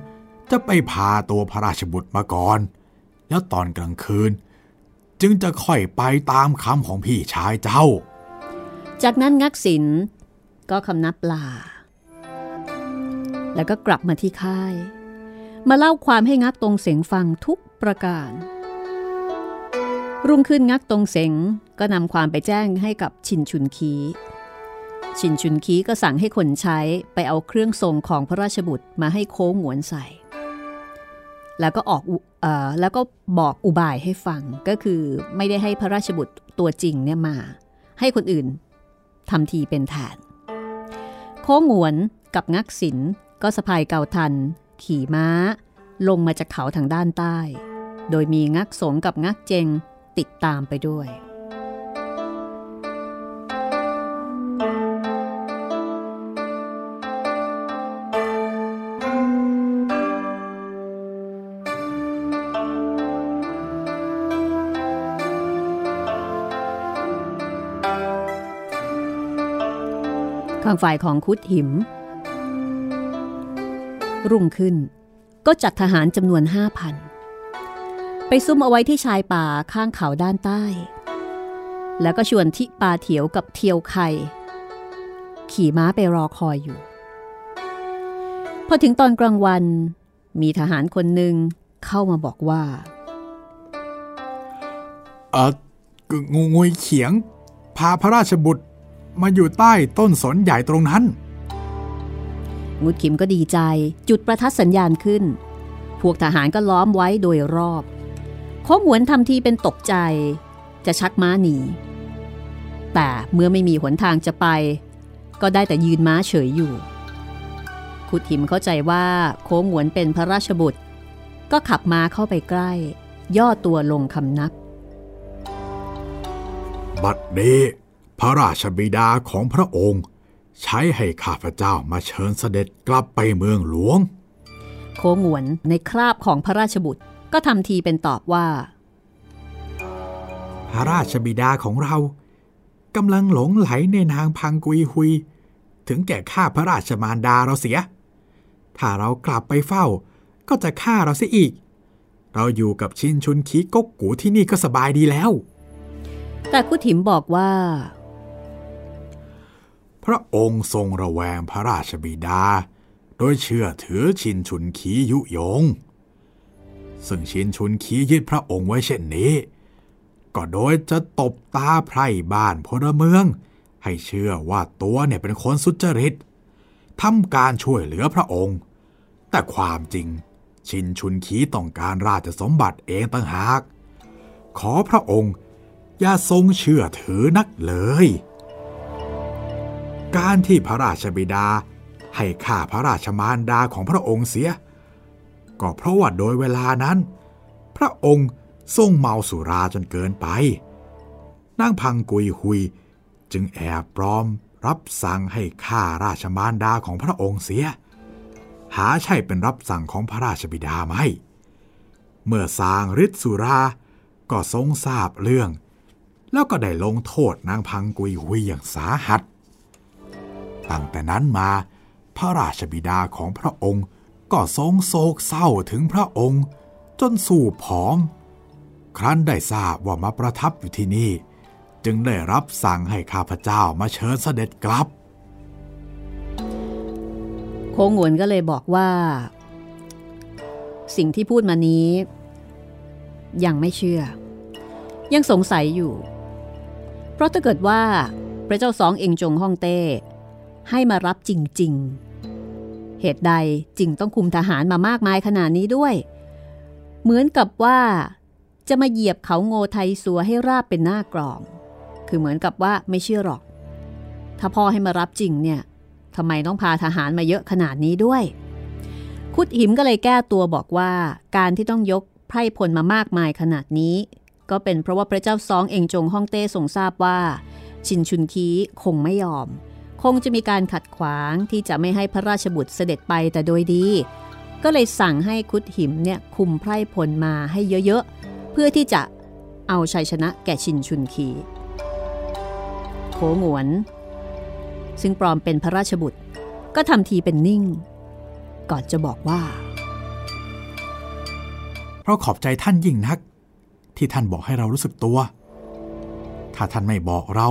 จะไปพาตัวพระราชบุตรมาก่อน แล้วตอนกลางคืน จึงจะค่อยไปตามคำของพี่ชายเจ้า จากนั้นงักสินก็คำนับลา แล้วก็กลับมาที่ค่าย มาเล่าความให้งักตรงเสงฟังทุกประการ รุ่งขึ้นงักตรงเสงก็นำความไปแจ้งให้กับชินชุนคีชินชุนคีก็สั่งให้คนใช้ไปเอาเครื่องทรงของพระราชบุตรมาให้โค้งหวนใส่ แล้วก็ออกออแล้วก็บอกอุบายให้ฟังก็คือไม่ได้ให้พระราชบุตรตัวจริงเนี่ยมา ให้คนอื่นทำทีเป็นแทนโค้งหวนกับงักศิลก็สะพายเกาทัน ขี่ม้า ลงมาจากเขาทางด้านใต้ โดยมีงักสงกับงักเจงติดตามไปด้วย ข้างฝ่ายของคุดหิม รุ่งขึ้น ก็จัดทหารจำนวนห้าพันไปซุ่มเอาไว้ที่ชายป่าข้างเขาด้านใต้ แล้วก็ชวนทิปาเถียวกับเทียวไข่ขี่ม้าไปรอคอยอยู่ พอถึงตอนกลางวัน มีทหารคนหนึ่งเข้ามาบอกว่าเอองูงวยเขียง พาพระราชบุตร มาอยู่ใต้ต้นสนใหญ่ตรงนั้นงุดขิมก็ดีใจจุดประทัดสัญญาณขึ้น พวกทหารก็ล้อมไว้โดยรอบโค้งหวนทำทีเป็นตกใจ จะชักม้าหนี แต่เมื่อไม่มีหนทางจะไป ก็ได้แต่ยืนม้าเฉยอยู่ขุดหิมเข้าใจว่าโค้งหวนเป็นพระราชบุตร ก็ขับม้าเข้าไปใกล้ ย่อตัวลงคำนับ บัดนี้ พระราชบิดาของพระองค์ ใช้ให้ข้าพเจ้ามาเชิญเสด็จกลับไปเมืองหลวง โค้งหวนในคราบของพระราชบุตรก็ทำทีเป็นตอบว่า พระราชบิดาของเรากำลังหลงไหลในนางพังกุยหุย ถึงแก่ฆ่าพระราชมารดาเราเสีย ถ้าเรากลับไปเฝ้า ก็จะฆ่าเราเสียอีก เราอยู่กับชินชุนคีกกกูที่นี่ก็สบายดีแล้ว แต่คุถิมบอกว่า พระองค์ทรงระแวงพระราชบิดา โดยเชื่อถือชินชุนคียุยง ซึ่งชินชุนคียึดพระองค์ไว้เช่นนี้ ก็โดยจะตบตาไพร่บ้านพลเมือง ให้เชื่อว่าตัวเนี่ยเป็นคนสุจริตทำการช่วยเหลือพระองค์ แต่ความจริง ชินชุนคีต้องการราชสมบัติเองต่างหาก ขอพระองค์อย่าทรงเชื่อถือนักเลย การที่พระราชบิดาให้ฆ่าพระราชมารดาของพระองค์เสีย ก็เพราะว่าโดยเวลานั้น พระองค์ทรงเมาสุราจนเกินไปนางพังกุยหุยจึงแอบปลอมรับสั่งให้ฆ่าราชมารดาของพระองค์เสีย หาใช่เป็นรับสั่งของพระราชบิดาไหมเมื่อสางฤทธิสุราก็ทรงทราบเรื่อง แล้วก็ได้ลงโทษนางพังกุยหุยอย่างสาหัส ตั้งแต่นั้นมา พระราชบิดาของพระองค์ก็ทรงโศกเศร้าถึงพระองค์ จนสู่ผอม ครั้นได้ทราบว่ามาประทับอยู่ที่นี่ จึงได้รับสั่งให้ข้าพเจ้ามาเชิญเสด็จกลับ โคงหวนก็เลยบอกว่า สิ่งที่พูดมานี้ ยังไม่เชื่อ ยังสงสัยอยู่ เพราะถ้าเกิดว่าพระเจ้าสองเองจงฮ่องเต้ ให้มารับจริง ๆ เหตุใดจึงต้องคุมทหารมามากมายขนาดนี้ด้วย เหมือนกับว่าจะมาเหยียบเขาโง่ไทยสัวให้ราบเป็นหน้ากรอง คือเหมือนกับว่าไม่เชื่อหรอก ถ้าพ่อให้มารับจริงเนี่ยทำไมต้องพาทหารมาเยอะขนาดนี้ด้วย คุดหิมก็เลยแก้ตัวบอกว่า การที่ต้องยกไพร่พลมามากมายขนาดนี้ ก็เป็นเพราะว่าพระเจ้าซองเองจงฮ่องเต้ทรงทราบว่า ชินชุนคีคงไม่ยอม งจะมีการขัดขวางที่จะไม่ให้พระราชบุตรเสด็จไปแต่โดยดี ก็เลยสั่งให้คุดหิมเนี่ยคุมไพร่พลมาให้เยอะๆ เพื่อที่จะเอาชัยชนะแก่ชินชุนคีโขงวน ซึ่งปลอมเป็นพระราชบุตรก็ทำทีเป็นนิ่ง ก่อนจะบอกว่า เพราะขอบใจท่านยิ่งนัก ที่ท่านบอกให้เรารู้สึกตัว ถ้าท่านไม่บอกเรา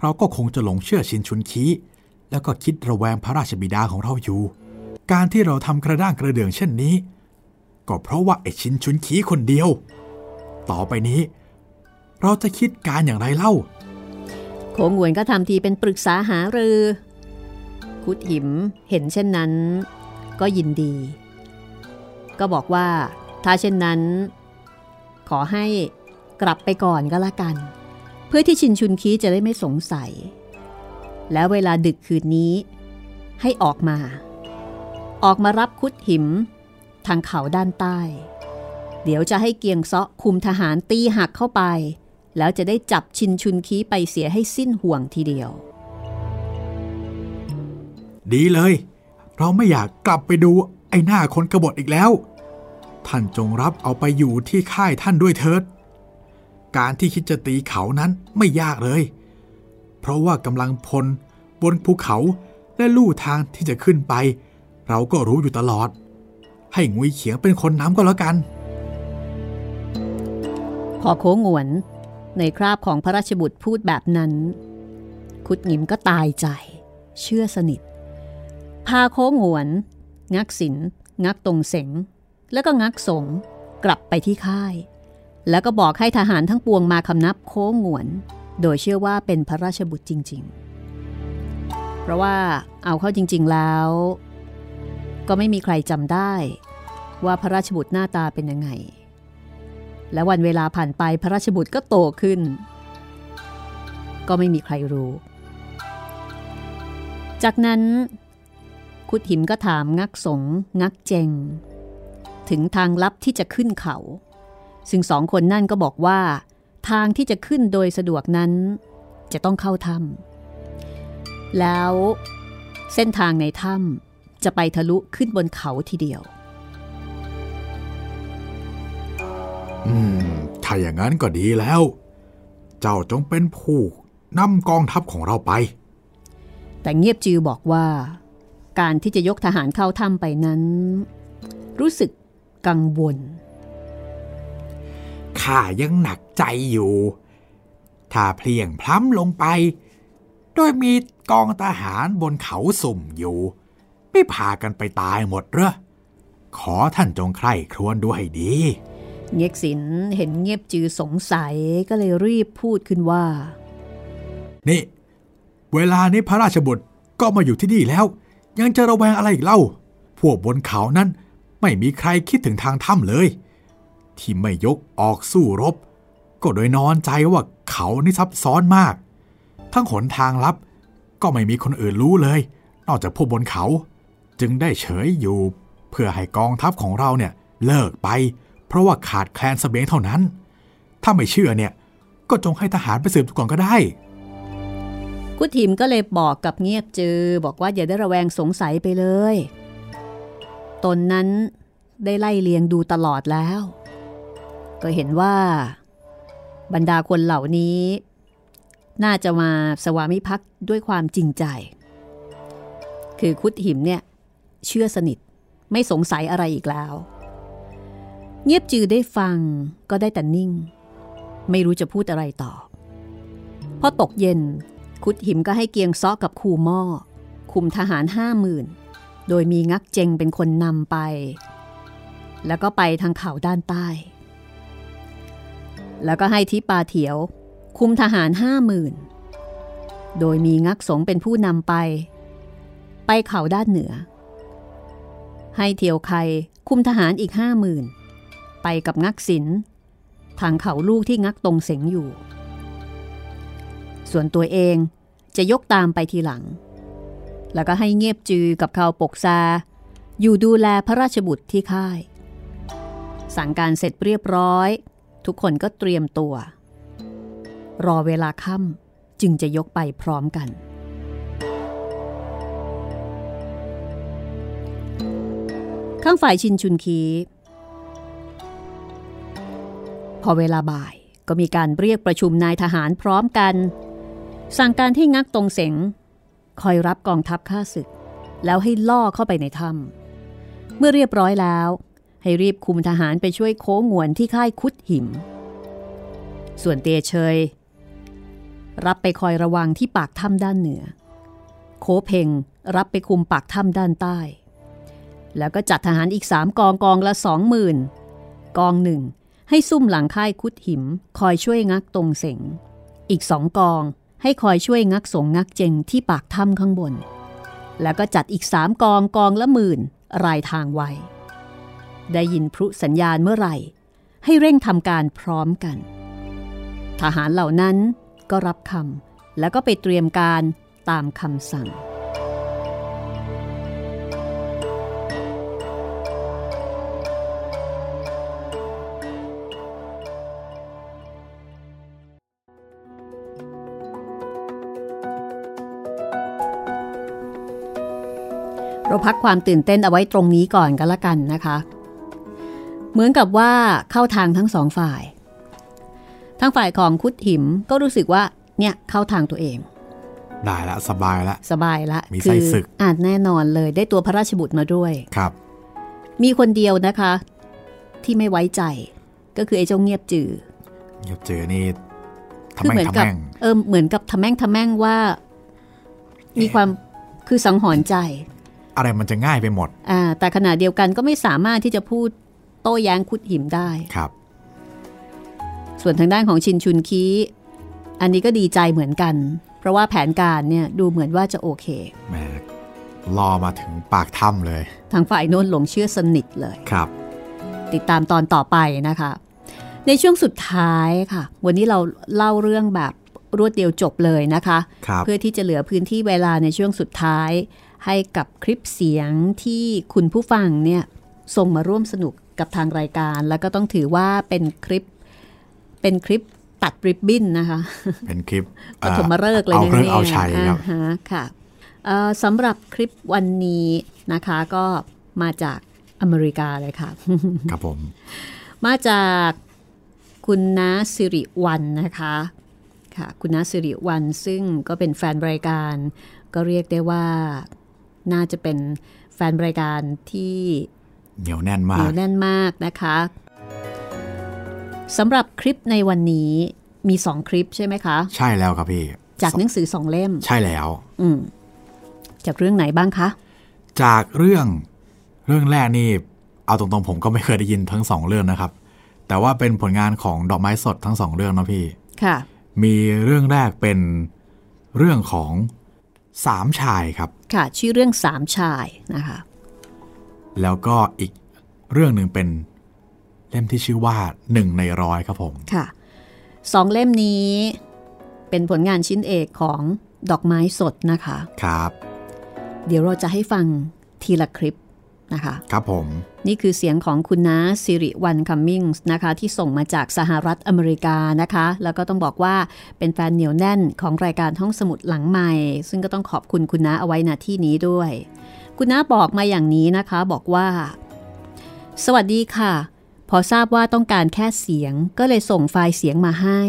เราก็คงจะหลงเชื่อชินชุนคี แล้วก็คิดระแวงพระราชบิดาของเราอยู่ การที่เราทำกระด้างกระเดื่องเช่นนี้ ก็เพราะว่าไอชินชุนคีคนเดียว ต่อไปนี้ เราจะคิดการอย่างไรเล่า โขงหวนก็ทำทีเป็นปรึกษาหารือ คุดหิมเห็นเช่นนั้น ก็ยินดี ก็บอกว่า ถ้าเช่นนั้น ขอให้กลับไปก่อนก็แล้วกัน เพื่อที่ชินชุนคีจะได้ไม่สงสัย แล้วเวลาดึกคืนนี้ ให้ออกมา ออกมารับคุดหิม ทางเขาด้านใต้ เดี๋ยวจะให้เกียงเซาะคุมทหารตีหักเข้าไป แล้วจะได้จับชินชุนคีไปเสียให้สิ้นห่วงทีเดียว ดีเลย เราไม่อยากกลับไปดูไอ้หน้าคนกบฏอีกแล้ว ท่านจงรับเอาไปอยู่ที่ค่ายท่านด้วยเถิด การที่คิดจะตีเขานั้นไม่ยากเลย ราะว่ากำลังพล บนภูเขาและลู่ทางที่จะขึ้นไป เราก็รู้อยู่ตลอด ให้งุยเขียงเป็นคนนำก็แล้วกัน พอโค้งหวน ในคราบของพระราชบุตรพูดแบบนั้นคุดหงิมก็ตายใจ เชื่อสนิท พาโค้งหวน งักศิลงักตรงเสงแล้วก็งักสงกลับไปที่ค่าย แล้วก็บอกให้ทหารทั้งปวงมาคำนับโค้งหวน โดยเชื่อว่าเป็นพระราชบุตรจริง ๆ เพราะว่าเอาเข้าจริง ๆแล้ว ก็ไม่มีใครจำได้ ว่าพระราชบุตรหน้าตาเป็นยังไง และวันเวลาผ่านไปพระราชบุตรก็โตขึ้น ก็ไม่มีใครรู้ จากนั้นคุดหิมก็ถามงักสงงักเจง ถึงทางลับที่จะขึ้นเขา ซึ่งสองคนนั่นก็บอกว่า ทางที่จะขึ้นโดยสะดวกนั้น จะต้องเข้าถ้ำแล้วเส้นทางในถ้ำจะไปทะลุขึ้นบนเขาทีเดียว อืม ถ้าอย่างนั้นก็ดีแล้ว เจ้าจงเป็นผู้นำกองทัพของเราไป แต่เงียบจือบอกว่า การที่จะยกทหารเข้าถ้ำไปนั้น รู้สึกกังวล ข้ายังหนักใจอยู่ ถ้าเพลียงพล้ำลงไป โดยมีกองทหารบนเขาสุ่มอยู่ ไม่พากันไปตายหมดเหรอ ขอท่านจงใคร่ครวญดูให้ดีเงียกสินเห็นเงียบจือสงสัยก็เลยรีบพูดขึ้นว่า นี่ เวลานี้พระราชบุตรก็มาอยู่ที่นี่แล้ว ยังจะระแวงอะไรอีกเล่า พวกบนเขานั้นไม่มีใครคิดถึงทางถ้ำเลย ที่ไม่ยกออกสู้รบ ก็โดยนอนใจว่าเขานี่ซับซ้อนมาก ทั้งหนทางลับก็ไม่มีคนอื่นรู้เลย นอกจากพวกบนเขา จึงได้เฉยอยู่เพื่อให้กองทัพของเราเนี่ยเลิกไป เพราะว่าขาดแคลนเสบียงเท่านั้น ถ้าไม่เชื่อเนี่ย ก็จงให้ทหารไปสืบก่อนก็ได้กุดหิมก็เลยบอกกับเงียบจือ บอกว่าอย่าได้ระแวงสงสัยไปเลย ตนนั้นได้ไล่เลียงดูตลอดแล้ว ก็เห็นว่า บรรดาคนเหล่านี้ น่าจะมาสวามิภักดิ์ด้วยความจริงใจ คือคุดหิมเนี่ยเชื่อสนิทไม่สงสัยอะไรอีกแล้ว เงียบจือได้ฟังก็ได้แต่นิ่ง ไม่รู้จะพูดอะไรต่อ พอตกเย็น คุดหิมก็ให้เกียงซ้อกับคูหม้อ คุมทหารห้าหมื่นโดยมีงักเจงเป็นคนนำไป แล้วก็ไปทางเขาด้านใต้ แล้วก็ให้ทิปาเถียว คุมทหารห้าหมื่นโดยมีงักสงเป็นผู้นำไป ไปเขาด้านเหนือ ให้เทียวไคคุมทหารอีกห้าหมื่นไปกับงักศิลทางเขาลูกที่งักตรงเสงอยู่ ส่วนตัวเองจะยกตามไปทีหลัง แล้วก็ให้เงียบจือกับเขาปกซา อยู่ดูแลพระราชบุตรที่ค่าย สั่งการเสร็จเรียบร้อย ทุกคนก็เตรียมตัว รอเวลาค่ำจึงจะยกไปพร้อมกัน ข้างฝ่ายชินชุนคี พอเวลาบ่ายก็มีการเรียกประชุมนายทหารพร้อมกัน สั่งการให้งักตรงเสงคอยรับกองทัพข้าศึก แล้วให้ล่อเข้าไปในถ้ำเมื่อเรียบร้อยแล้ว ให้รีบคุมทหารไปช่วยโค้งวนที่ค่ายคุดหิม ส่วนเตยเชย รับไปคอยระวังที่ปากถ้ำด้านเหนือ โคเพงรับไปคุมปากถ้ำด้านใต้ แล้วก็จัดทหารอีกสามกองกองละสองหมื่นกองหนึ่งให้ซุ่มหลังค่ายคุดหิม คอยช่วยงักตรงเสงอีกสองกองให้คอยช่วยงักสงงักเจงที่ปากถ้ำข้างบน แล้วก็จัดอีกสามกองกองละหมื่นรายทางไว้ ได้ยินพลุสัญญาณเมื่อไหร่ ให้เร่งทำการพร้อมกัน ทหารเหล่านั้นก็รับคำแล้วก็ไปเตรียมการตามคำสั่ง เราพักความตื่นเต้นเอาไว้ตรงนี้ก่อนก็แล้วกันนะคะ เหมือนกับว่าเข้าทางทั้งสองฝ่ายทั้งฝ่ายของคุดหิมก็รู้สึกว่าเนี่ยเข้าทางตัวเอง ได้ละสบายละ สบายละมีไส้ศึกอาจแน่นอนเลยได้ตัวพระราชบุตรมาด้วยครับ มีคนเดียวนะคะ ที่ไม่ไว้ใจ ก็คือไอ้เจ้าเงียบจือเงียบเจอนี่ทำคืแม่เหมืงนทำกัแม่งเออเหมือนกับทำแม่งทำแม่งว่า มีความคือสังหรณ์ใจ อะไรมันจะง่ายไปหมดอ่าแต่ขณะเดียวกันก็ไม่สามารถที่จะพูด โต้แย้งคุดหิมได้ครับ ส่วนทางด้านของชินชุนคีอันนี้ก็ดีใจเหมือนกัน เพราะว่าแผนการเนี่ยดูเหมือนว่าจะโอเคแหมรอมาถึงปากถ้ำเลย ทางฝ่ายโน้นหลงเชื่อสนิทเลยครับ ติดตามตอนต่อไปนะคะ ในช่วงสุดท้ายค่ะ วันนี้เราเล่าเรื่องแบบรวดเดียวจบเลยนะคะครับเพื่อที่จะเหลือพื้นที่เวลาในช่วงสุดท้าย ให้กับคลิปเสียงที่คุณผู้ฟังเนี่ยส่งมาร่วมสนุก กับทางรายการ แล้วก็ต้องถือว่าเป็นคลิป เป็นคลิปตัดริบบิ้นนะคะ เป็นคลิปปฐมฤกษ์เลยเอานะเรื่องเนี่ยเอาชัยครับอ่าฮะค่ะเอ่อสำหรับคลิปวันนี้นะคะก็มาจากอเมริกาเลยค่ะ ครับผม มาจากคุณน้าสิริวันนะคะค่ะ คุณน้าสิริวันซึ่งก็เป็นแฟนรายการ ก็เรียกได้ว่าน่าจะเป็นแฟนรายการที่ เหนียวแน่นมาเหนีกยวแน่นมากนะคะสำหรับคลิปในวันนี้มีสองคลิปใช่ไหมคะ ใช่แล้วครับพี่ จากหนังสือสองเล่ม ใช่แล้ว อืมจากเรื่องไหนบ้างคะ จากเรื่องเรื่องแรกนี่ เอาตรงๆผมก็ไม่เคยได้ยินทั้งสองเรื่องนะครับ แต่ว่าเป็นผลงานของดอกไม้สดทั้งสองเรื่องนะพี่ ค่ะ มีเรื่องแรกเป็นเรื่องของสามชายครับ ค่ะ ชื่อเรื่องสามชายนะคะ แล้วก็อีกเรื่องหนึ่งเป็นเล่มที่ชื่อว่าหนึ่งในร้อยครับผม ค่ะ สองเล่มนี้ เป็นผลงานชิ้นเอกของดอกไม้สดนะคะ ครับ เดี๋ยวเราจะให้ฟังทีละคลิปนะคะ ครับผม นี่คือเสียงของคุณน้าสิริวันคัมมิงส์นะคะ ที่ส่งมาจากสหรัฐอเมริกานะคะ แล้วก็ต้องบอกว่าเป็นแฟนเหนียวแน่นของรายการห้องสมุดหลังใหม่ ซึ่งก็ต้องขอบคุณคุณน้าเอาไว้ณที่นี้ด้วย คุณน้าบอกมาอย่างนี้นะคะบอกว่า สวัสดีค่ะ พอทราบว่าต้องการแค่เสียงก็เลยส่งไฟล์เสียงมาให้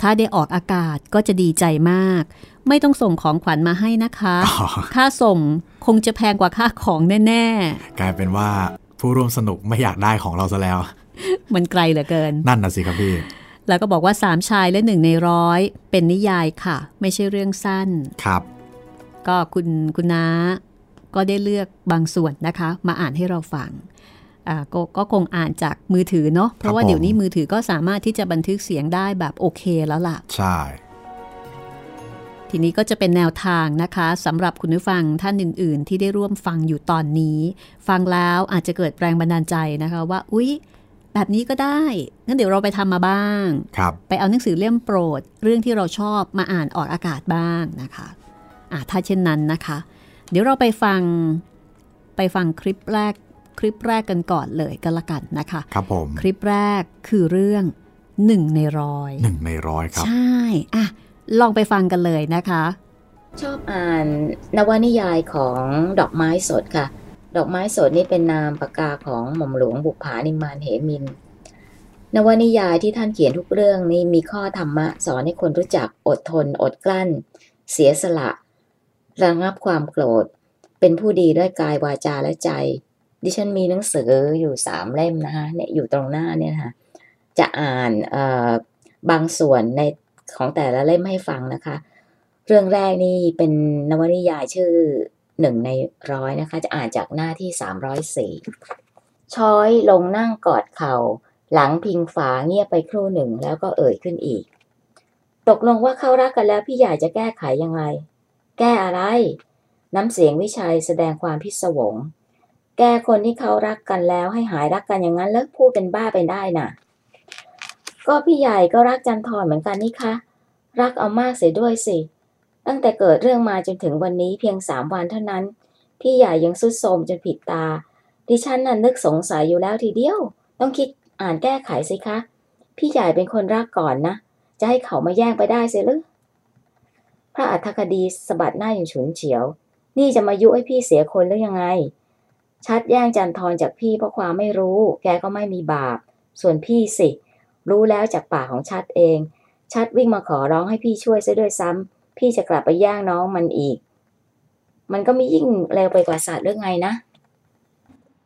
ถ้าได้ออกอากาศก็จะดีใจมาก ไม่ต้องส่งของขวัญมาให้นะคะอ๋อค่าส่งคงจะแพงกว่าค่าของแน่กลายเป็นว่าผู้ร่วมสนุกไม่อยากได้ของเราซะแล้วๆมันไกลเหลือเกิน นั่นน่ะสิครับพี่ แล้วก็บอกว่าสามชายและหนึ่งในร้อยเป็นนิยายค่ะ ไม่ใช่เรื่องสั้น ครับ ก็คุณคุณน้า ก็ได้เลือกบางส่วนนะคะ มาอ่านให้เราฟังอ่าก็ก็คงอ่านจากมือถือเนาะเพราะว่าผมเดี๋ยวนี้มือถือก็สามารถที่จะบันทึกเสียงได้แบบโอเคแล้วล่ะ ใช่ ทีนี้ก็จะเป็นแนวทางนะคะสำหรับคุณผู้ฟังท่านอื่น ๆ ที่ได้ร่วมฟังอยู่ตอนนี้ ฟังแล้วอาจจะเกิดแรงบันดาลใจนะคะว่าอุ๊ย แบบนี้ก็ได้งั้นเดี๋ยวเราไปทำมาบ้างครับไปเอาหนังสือเล่มโปรด เรื่องที่เราชอบมาอ่านออกอากาศบ้างนะคะอะถ้าเช่นนั้นนะคะ เดี๋ยวเราไปฟังไปฟังคลิปแรกคลิปแรกกันก่อนเลยก็แล้วกันนะคะ ครับผม คลิปแรกคือเรื่องหนึ่งในร้อยหนึ่งในร้อยครับ ใช่อะลองไปฟังกันเลยนะคะ ชอบอ่านนวนิยายของดอกไม้สดค่ะ ดอกไม้สดนี่เป็นนามปากกาของหม่อมหลวงบุปผานิมานเหมิน นวนิยายที่ท่านเขียนทุกเรื่องนี้มีข้อธรรมะสอนให้คนรู้จักอดทน อดกลั้น เสียสละ ระงับความโกรธ เป็นผู้ดีด้วยกายวาจาและใจ ดิฉันมีหนังสืออยู่สามเล่มนะคะเนี่ยอยู่ตรงหน้าเนี่ยนะคะจะอ่านเอ่อบางส่วนในของแต่ละเล่มให้ฟังนะคะ เรื่องแรกนี่เป็นนวนิยายชื่อหนึ่งในร้อยนะคะ จะอ่านจากหน้าที่ 304 ช้อยลงนั่งกอดเข่า หลังพิงฝาเงียบไปครู่หนึ่งแล้วก็เอ่ยขึ้นอีก ตกลงว่าเขารักกันแล้วพี่ใหญ่จะแก้ไขยังไง แก้อะไร น้ำเสียงวิชัยแสดงความพิศวง แก้คนที่เขารักกันแล้วให้หายรักกันอย่างนั้นแล้วพูดเป็นบ้าไปได้น่ะ ก็พี่ใหญ่ก็รักจันทร์เหมือนกันนี่คะ รักเอามากเสียด้วยสิ ตั้งแต่เกิดเรื่องมาจนถึงวันนี้เพียงสามวันเท่านั้น พี่ใหญ่ยังสุดโทมจนผิดตา ดิฉันน่ะนึกสงสัยอยู่แล้วทีเดียว ต้องคิดอ่านแก้ไขสิคะ พี่ใหญ่เป็นคนรักก่อนนะ จะให้เขามาแย่งไปได้เสียหรือ พระอัฏฐคดีสะบัดหน้าอย่างฉุนเฉียว นี่จะมายุให้พี่เสียคนหรือยังไง ชัดแย่งจันทรจากพี่เพราะความไม่รู้ แกก็ไม่มีบาป ส่วนพี่สิ รู้แล้วจากปากของชัดเอง ชัดวิ่งมาขอร้องให้พี่ช่วยซะด้วยซ้ำพี่จะกลับไปย่างน้องมันอีก มันก็ไม่ยิ่งเร็วไปกว่าสัตว์เรื่องไงนะ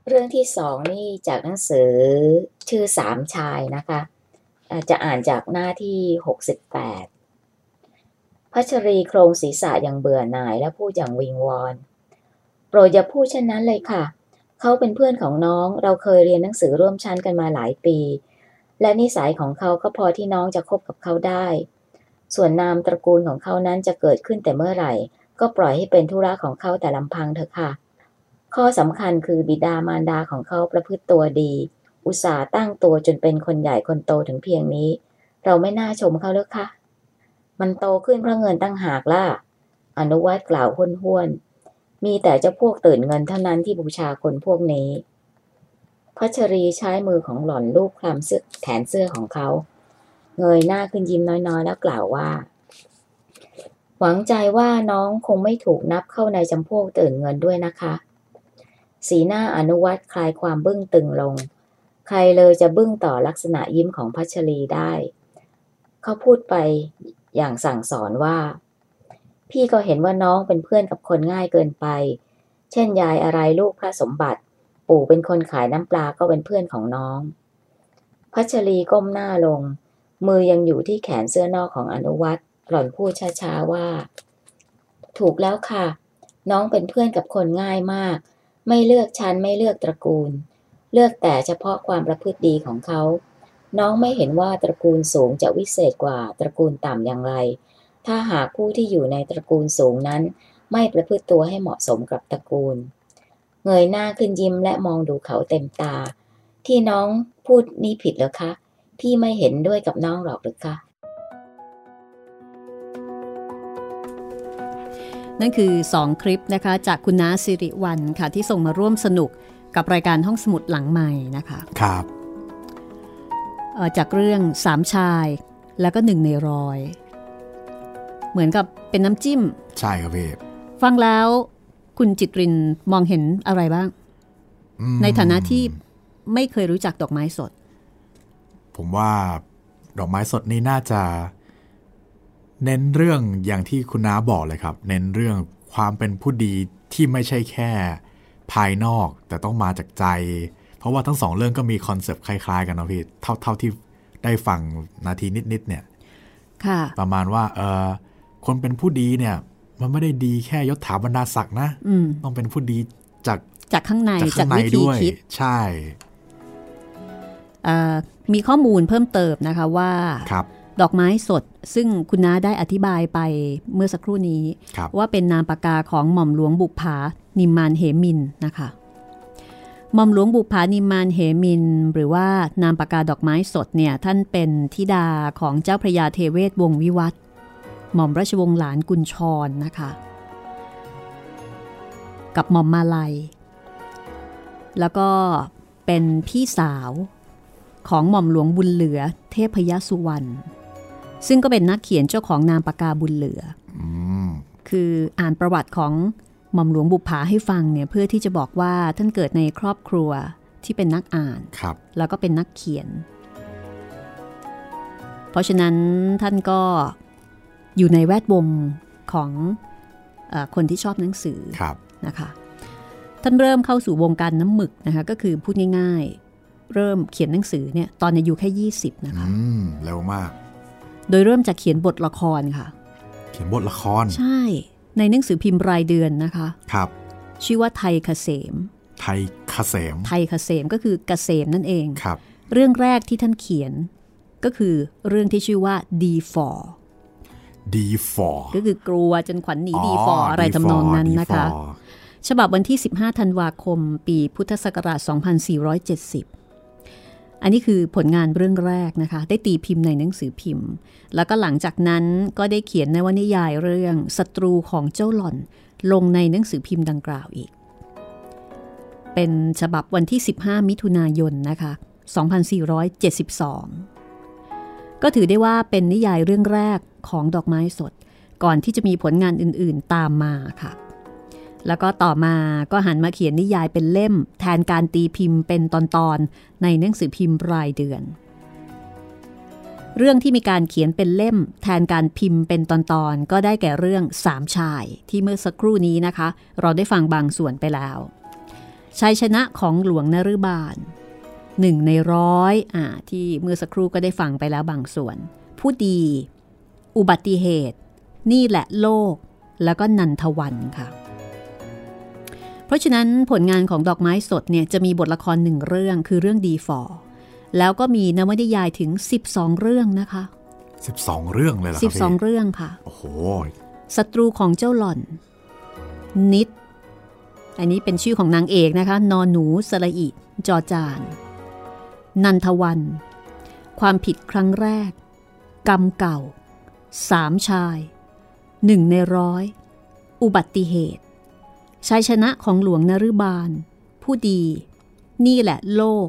เรื่องที่สองนี่จากหนังสือชื่อสามชายนะคะจจะอ่านจากหน้าที่หกสิบแปด พัชรีโครงศีรษะอย่างเบื่อหน่ายและพูดอย่างวิงวอน โปรดอย่าพูดเช่นนั้นเลยค่ะ เขาเป็นเพื่อนของน้อง เราเคยเรียนหนังสือร่วมชั้นกันมาหลายปี และนิสัยของเขาก็พอที่น้องจะคบกับเขาได้ ส่วนนามตระกูลของเขานั้นจะเกิดขึ้นแต่เมื่อไหร่ ก็ปล่อยให้เป็นธุระของเขาแต่ลำพังเถอะค่ะ ข้อสำคัญคือบิดามารดาของเขาประพฤติตัวดี อุตส่าห์ตั้งตัวจนเป็นคนใหญ่คนโตถึงเพียงนี้ เราไม่น่าชมเขาเลยค่ะ มันโตขึ้นเพราะเงินตั้งหากล่ะ อนุวัตกล่าวห้วนๆ มีแต่เจ้าพวกตื่นเงินเท่านั้นที่บูชาคนพวกนี้พัชรีใช้มือของหล่อนลูบคลำเสื้อแขนเสื้อของเขา เงยหน้าขึ้นยิ้มน้อยๆ แล้วกล่าวว่า หวังใจว่าน้องคงไม่ถูกนับเข้าในจำพวกตื่นเงินด้วยนะคะ สีหน้าอนุวัตคลายความบึ้งตึงลง ใครเลยจะบึ้งต่อลักษณะยิ้มของพัชรีได้ เขาพูดไป อย่างสั่งสอนว่า พี่ก็เห็นว่าน้องเป็นเพื่อนกับคนง่ายเกินไป เช่นยายอะไรลูกพระสมบัติ ปู่เป็นคนขายน้ำปลาก็เป็นเพื่อนของน้อง พัชรีก้มหน้าลง มือยังอยู่ที่แขนเสื้อนอกของอนุวัตหล่อนพูดช้าๆว่า ถูกแล้วค่ะ น้องเป็นเพื่อนกับคนง่ายมาก ไม่เลือกชั้นไม่เลือกตระกูล เลือกแต่เฉพาะความประพฤติดีของเขา น้องไม่เห็นว่าตระกูลสูงจะวิเศษกว่าตระกูลต่ำอย่างไร ถ้าหากผู้ที่อยู่ในตระกูลสูงนั้น ไม่ประพฤติตัวให้เหมาะสมกับตระกูล เงยหน้าขึ้นยิ้มและมองดูเขาเต็มตา ที่น้องพูดนี่ผิดเหรอคะ พี่ไม่เห็นด้วยกับน้องหรอกหรือคะนั่นคือ 2 คลิปนะคะจากคุณน้าสิริวัลค่ะที่ส่งมาร่วมสนุกกับรายการห้องสมุดหลังใหม่นะคะ ครับเอ่อ จากเรื่องสามชาย แล้วก็หนึ่งในร้อย เหมือนกับเป็นน้ำจิ้ม ใช่ครับพี่ฟังแล้วคุณจิตรินมองเห็นอะไรบ้างอืมในฐานะที่ไม่เคยรู้จักดอกไม้สด ผมว่าดอกไม้สดนี่น่าจะ เน้นเรื่องอย่างที่คุณน้าบอกเลยครับ เน้นเรื่องความเป็นผู้ดีที่ไม่ใช่แค่ ภายนอกแต่ต้องมาจากใจ เพราะว่าทั้งสองเรื่องก็มี concept คล้าย ๆ กันนะพี่เท่าเท่าที่ได้ฟังนาทีนิดๆเนี่ยค่ะประมาณว่าเออคนเป็นผู้ดีเนี่ย มันไม่ได้ดีแค่ยศถาบรรดาศักดิ์นะอืมต้องเป็นผู้ดีจากจากข้างในจากจาข้ากงในวิธีด้วยคิดใช่เอ่อมีข้อมูลเพิ่มเติมนะคะว่าครับดอกไม้สด ซึ่งคุณน้าได้อธิบายไปเมื่อสักครู่นี้ครับว่าเป็นนามปากกาของหม่อมหลวงบุปผานิมมานเหมินนะคะ หม่อมหลวงบุปผานิมมานเหมิน หรือว่านามปากกาดอกไม้สดเนี่ยท่านเป็นธิดาของเจ้าพระยาเทเวศวงศ์วิวัฒน์หม่อมราชวงศ์หลานกุญชรนะคะ กับหม่อมมาลัย แล้วก็เป็นพี่สาวของหม่อมหลวงบุญเหลือ เทพยสุวรรณซึ่งก็เป็นนักเขียนเจ้าของนามปากกาบุญเหลืออืมคืออ่านประวัติของ หม่อมหลวงบุปผาให้ฟังเนี่ยเพื่อที่จะบอกว่าท่านเกิดในครอบครัวที่เป็นนักอ่านครับแล้วก็เป็นนักเขียน เพราะฉะนั้นท่านก็อยู่ในแวดวงของเออคนที่ชอบหนังสือครับนะคะท่านเริ่มเข้าสู่วงการน้ำหมึกนะคะก็คือพูดง่ายๆ เริ่มเขียนหนังสือเนี่ยตอนอายุแค่ 20 นะคะอืมเร็วมาก โดยเริ่มจากเขียนบทละครค่ะ เขียนบทละคร ใช่ ในหนังสือพิมพ์รายเดือนนะคะครับชื่อว่าไทยเกษม ไทยเกษม ไทยเกษมก็คือเกษมนั่นเองครับ เรื่องแรกที่ท่านเขียน ก็คือเรื่องที่ชื่อว่า D4 ดีฟอร์ก็คือกลัวจนขวัญหนี D4 อะไรทำนองนั้นนะคะ ฉบับวันที่ 15 ธันวาคม ปีพุทธศักราช 2470 อันนี้คือผลงานเรื่องแรกนะคะ ได้ตีพิมพ์ในหนังสือพิมพ์ แล้วก็หลังจากนั้นก็ได้เขียนในวนิยายเรื่องศัตรูของเจ้าหล่อน ลงในหนังสือพิมพ์ดังกล่าวอีก เป็นฉบับวันที่ 15 มิถุนายนนะคะ 2472 ก็ถือได้ว่าเป็นนิยายเรื่องแรกของดอกไม้สด ก่อนที่จะมีผลงานอื่นๆตามมาค่ะ แล้วก็ต่อมาก็หันมาเขียนนิยายเป็นเล่ม แทนการตีพิมพ์เป็นตอนๆในหนังสือพิมพ์รายเดือน เรื่องที่มีการเขียนเป็นเล่ม แทนการพิมพ์เป็นตอนๆก็ได้แก่เรื่องสามชาย ที่เมื่อสักครู่นี้นะคะ เราได้ฟังบางส่วนไปแล้วชัยชนะของหลวงนฤบาลหนึ่งในร้อยอ่าที่เมื่อสักครู่ก็ได้ฟังไปแล้วบางส่วน ผู้ดี อุบัติเหตุ นี่แหละโลก แล้วก็นันทวันค่ะ เพราะฉะนั้นผลงานของดอกไม้สดเนี่ยจะมีบทละครหนึ่งเรื่องคือเรื่องดีฟอร์แล้วก็มีนวนิยายถึง 12 เรื่องนะคะ 12 เรื่องเลยเหรอครับพี่12 เรื่องค่ะ โอ้โหศัตรูของเจ้าหล่อน นิด อันนี้เป็นชื่อของนางเอกนะคะ นอนหนูสระอิ จอจาน นันทวัน ความผิดครั้งแรก กรรมเก่า สามชาย หนึ่งในร้อย อุบัติเหตุ ชัยชนะของหลวงนฤบาล ผู้ดี นี่แหละโลก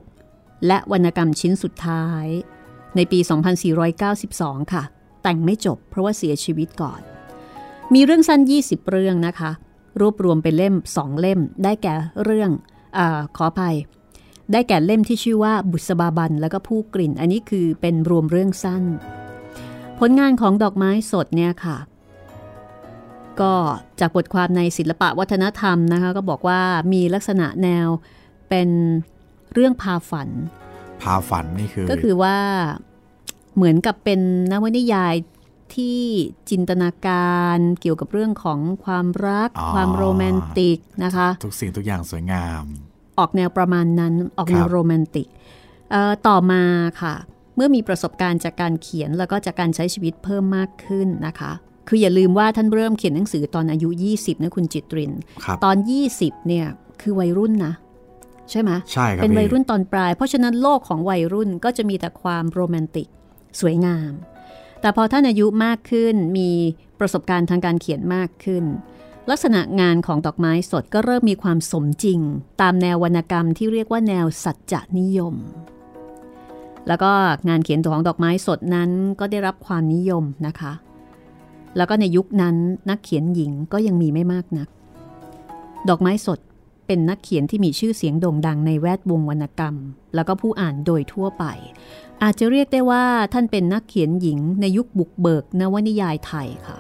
และวรรณกรรมชิ้นสุดท้าย ในปี 2492 ค่ะ แต่งไม่จบเพราะว่าเสียชีวิตก่อน มีเรื่องสั้น 20 เรื่องนะคะ รวบรวมเป็นเล่ม 2 เล่ม ได้แก่เรื่องอขออภัย ได้แก่เล่มที่ชื่อว่าบุษบาบัน แล้วก็ผู้กลิ่น อันนี้คือเป็นรวมเรื่องสั้น ผลงานของดอกไม้สดเนี่ยค่ะ ก็จากบทความในศิลปะวัฒนธรรมนะคะก็บอกว่ามีลักษณะแนวเป็นเรื่องพาฝัน พาฝันนี่คือ ก็คือว่าเหมือนกับเป็นนวนิยายที่จินตนาการเกี่ยวกับเรื่องของความรัก ความโรแมนติกนะคะ ทุกสิ่งทุกอย่างสวยงาม ออกแนวประมาณนั้นออกแนวครับโรแมนติกเอ่อต่อมาค่ะ เมื่อมีประสบการณ์จากการเขียนแล้วก็จากการใช้ชีวิตเพิ่มมากขึ้นนะคะ คืออย่าลืมว่าท่านเริ่มเขียนหนังสือตอนอายุ 20 นะคุณจิตรินครับตอน 20 เนี่ยคือวัยรุ่นนะ ใช่ไหมใช่ครับเป็นวัยพี่รุ่นตอนปลาย เพราะฉะนั้นโลกของวัยรุ่นก็จะมีแต่ความโรแมนติก สวยงาม แต่พอท่านอายุมากขึ้นมีประสบการณ์ทางการเขียนมากขึ้น ลักษณะงานของดอกไม้สดก็เริ่มมีความสมจริง ตามแนววรรณกรรมที่เรียกว่าแนวสัจจนิยมแล้วก็งานเขียนของดอกไม้สดนั้นก็ได้รับความนิยมนะคะ แล้วก็ในยุคนั้นนักเขียนหญิงก็ยังมีไม่มากนัก ดอกไม้สดเป็นนักเขียนที่มีชื่อเสียงโด่งดังในแวดวงวรรณกรรม แล้วก็ผู้อ่านโดยทั่วไป อาจจะเรียกได้ว่าท่านเป็นนักเขียนหญิงในยุคบุกเบิกนวนิยายไทยค่ะ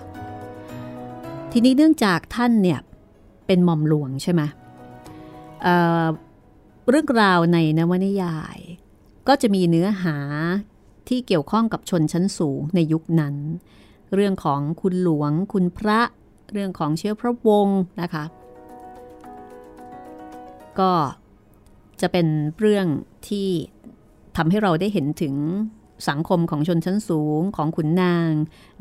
ทีนี้เนื่องจากท่านเนี่ยเป็นหม่อมหลวงใช่ไหมเเรื่องราวในนวนิยาย ก็จะมีเนื้อหาที่เกี่ยวข้องกับชนชั้นสูงในยุคนั้น เรื่องของคุณหลวง คุณพระ เรื่องของเชื้อพระวงศ์นะคะ ก็จะเป็นเรื่องที่ทำให้เราได้เห็นถึงสังคมของชนชั้นสูงของขุนนาง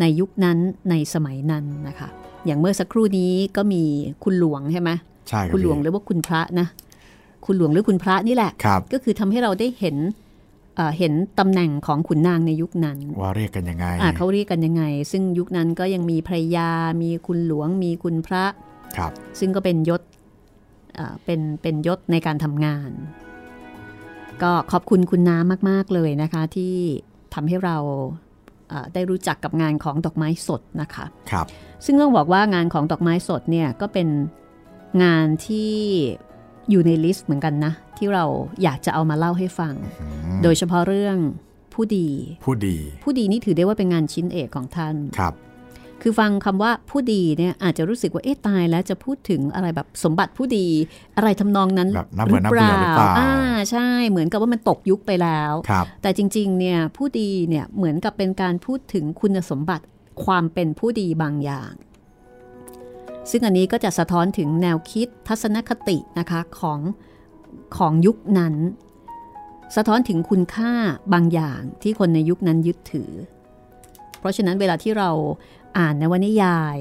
ในยุคนั้นในสมัยนั้นนะคะ อย่างเมื่อสักครู่นี้ก็มีคุณหลวงใช่ไหมใช่ครับคุณหลวงหพี่รือว่าคุณพระนะ คุณหลวงหรือคุณพระนี่แหละครับก็คือทำให้เราได้เห็น เอ่อเห็นตำแหน่งของขุนนางในยุคนั้น ว่าเรียกกันยังไงอ่าเขาเรียกกันยังไง ซึ่งยุคนั้นก็ยังมีภรรยา มีคุณหลวง มีคุณพระครับ ซึ่งก็เป็นยศอ่าเป็นเป็นยศในการทำงาน ก็ขอบคุณคุณน้ำมาก ๆ เลยนะคะ ที่ทำให้เราอ่าได้รู้จักกับงานของดอกไม้สดนะคะครับ ซึ่งต้องบอกว่างานของดอกไม้สดเนี่ยก็เป็นงานที่ อยู่ในลิสต์เหมือนกันนะ ที่เราอยากจะเอามาเล่าให้ฟังอืมโดยเฉพาะเรื่องผู้ดี ผู้ดี ผู้ดีนี่ถือได้ว่าเป็นงานชิ้นเอกของท่านครับ คือฟังคำว่าผู้ดีเนี่ยอาจจะรู้สึกว่าเอ๊ะตายแล้วจะพูดถึงอะไรแบบสมบัติผู้ดี อะไรทำนองนั้นแบบน่าเบื่อน่าเบื่อหรือเปล่าอ่าใช่เหมือนกับว่ามันตกยุคไปแล้วครับแต่จริงๆเนี่ยผู้ดีเนี่ยเหมือนกับเป็นการพูดถึงคุณสมบัติความเป็นผู้ดีบางอย่าง ซึ่งอันนี้ก็จะสะท้อนถึงแนวคิดทัศนคตินะคะของของยุคนั้น สะท้อนถึงคุณค่าบางอย่างที่คนในยุคนั้นยึดถือ เพราะฉะนั้นเวลาที่เราอ่านนวนิยาย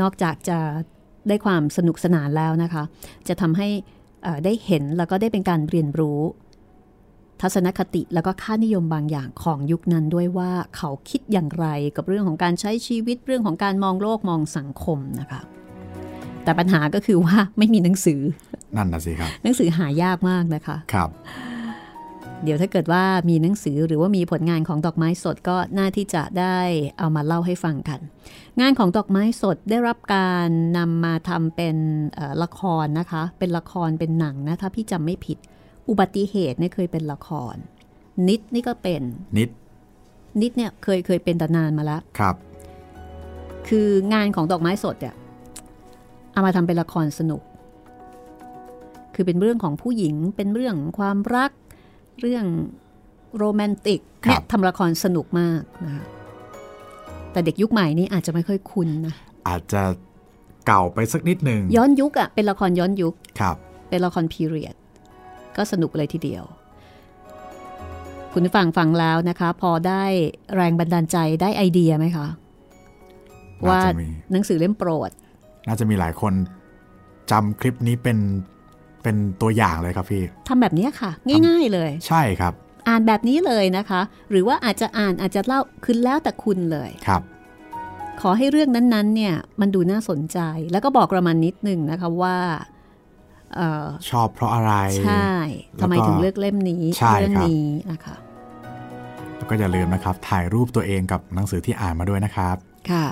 นอกจากจะได้ความสนุกสนานแล้วนะคะ จะทำให้ได้เห็นแล้วก็ได้เป็นการเรียนรู้ ทัศนคติแล้วก็ค่านิยมบางอย่างของยุคนั้นด้วยว่าเขาคิดอย่างไรกับเรื่องของการใช้ชีวิตเรื่องของการมองโลกมองสังคมนะคะ แต่ปัญหาก็คือว่าไม่มีหนังสือ นั่นนะสิครับ หนังสือหายากมากนะคะ ครับ เดี๋ยวถ้าเกิดว่ามีหนังสือหรือว่ามีผลงานของดอกไม้สดก็น่าที่จะได้เอามาเล่าให้ฟังกัน งานของดอกไม้สดได้รับการนำมาทำเป็นเอ่อละครนะคะ เป็นละครเป็นหนังนะถ้าพี่จำไม่ผิด อุบัติเหตุเนี่ยเคยเป็นละคร นิดนี่ก็เป็นนิดนิดเนี่ยเคยเคยเป็นแต่นานมาแล้วครับ คืองานของดอกไม้สดเนี่ย เอามาทำเป็นละครสนุก คือเป็นเรื่องของผู้หญิงเป็นเรื่องความรัก เรื่องโรแมนติกครับเนี่ยทำละครสนุกมากนะคะแต่เด็กยุคใหม่นี่อาจจะไม่ค่อยคุ้นนะอาจจะเก่าไปสักนิดหนึ่งย้อนยุคอะเป็นละครย้อนยุคครับ เป็นละครพีเรียด ก็สนุกเลยทีเดียว คุณผู้ฟังฟังแล้วนะคะ พอได้แรงบันดาลใจได้ไอเดียไหมคะน่าว่าจะมีหนังสือเล่มโปรด น่าจะมีหลายคนจำคลิปนี้เป็นเป็นตัวอย่างเลยครับพี่ทำแบบนี้ค่ะ ง่าย ๆเลย ใช่ครับ อ่านแบบนี้เลยนะคะ หรือว่าอาจจะอ่านอาจจะเล่าคือแล้วแต่คุณเลยครับ ขอให้เรื่องนั้นๆเนี่ยมันดูน่าสนใจ แล้วก็บอกเรามานิดนึงนะคะว่าเอ่อชอบเพราะอะไร ใช่แล้วก็ทำไมถึงเลือกเล่มนี้ใช่เรื่องครับนี้นะคะแล้วก็อย่าลืมนะครับ ถ่ายรูปตัวเองกับหนังสือที่อ่านมาด้วยนะครับ ค่ะ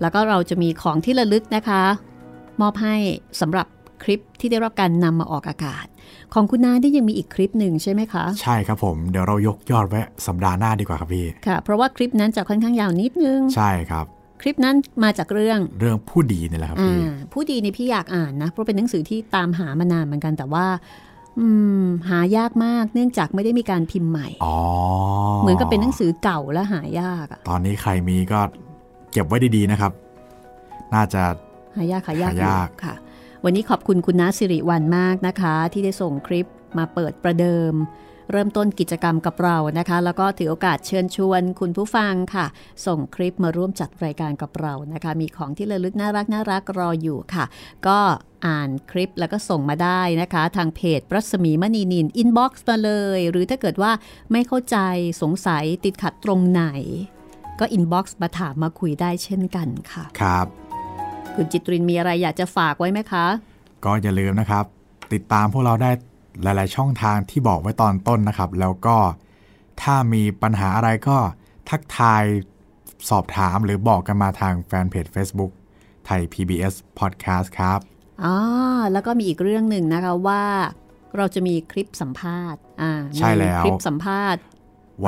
แล้วก็เราจะมีของที่ระลึกนะคะ มอบให้สำหรับคลิปที่ได้รับการนำมาออกอากาศ ของคุณนาได้ยังมีอีกคลิปหนึ่งใช่ไหมคะ ใช่ครับผมเดี๋ยวเรายกยอดไว้สัปดาห์หน้าดีกว่าครับพี่ค่ะ เพราะว่าคลิปนั้นจะค่อนข้างยาวนิดนึง ใช่ครับคลิปนั้นมาจากเรื่องเรื่องผู้ดีนี่แหละครับอ่พี่าผู้ดีนี่พี่อยากอ่านนะ เพราะเป็นหนังสือที่ตามหามานานเหมือนกันแต่ว่าอืมหายากมากเนื่องจากไม่ได้มีการพิมพ์ใหม่อ๋อเหมือนกับเป็นหนังสือเก่าและหายากอะตอนนี้ใครมีก็ เก็บไว้ดีๆนะครับ น่าจะหายากหายากหายากอยู่ค่ะ วันนี้ขอบคุณคุณน้าสิริวันมากนะคะ ที่ได้ส่งคลิปมาเปิดประเดิม เริ่มต้นกิจกรรมกับเรานะคะ แล้วก็ถือโอกาสเชิญชวนคุณผู้ฟังค่ะ ส่งคลิปมาร่วมจัดรายการกับเรานะคะ มีของที่ระลึกน่ารักน่ารักรออยู่ค่ะ ก็อ่านคลิปแล้วก็ส่งมาได้นะคะ ทางเพจรัศมีมณีนิน inbox มาเลย หรือถ้าเกิดว่าไม่เข้าใจสงสัยติดขัดตรงไหน ก็ inbox มาถามมาคุยได้เช่นกันค่ะ ครับ คุณจิตรินมีอะไรอยากจะฝากไว้ไหมคะ ก็อย่าลืมนะครับ ติดตามพวกเราได้หลาย ๆ ช่องทางที่บอกไว้ตอนต้นนะครับ แล้วก็ถ้ามีปัญหาอะไรก็ทักทายสอบถามหรือบอกกันมาทางแฟนเพจ Facebook ไทย PBS Podcast ครับอ๋อแล้วก็มีอีกเรื่องหนึ่งนะคะว่าเราจะมีคลิปสัมภาษณ์อ่าใช่แล้วมีคลิปสัมภาษณ์วัน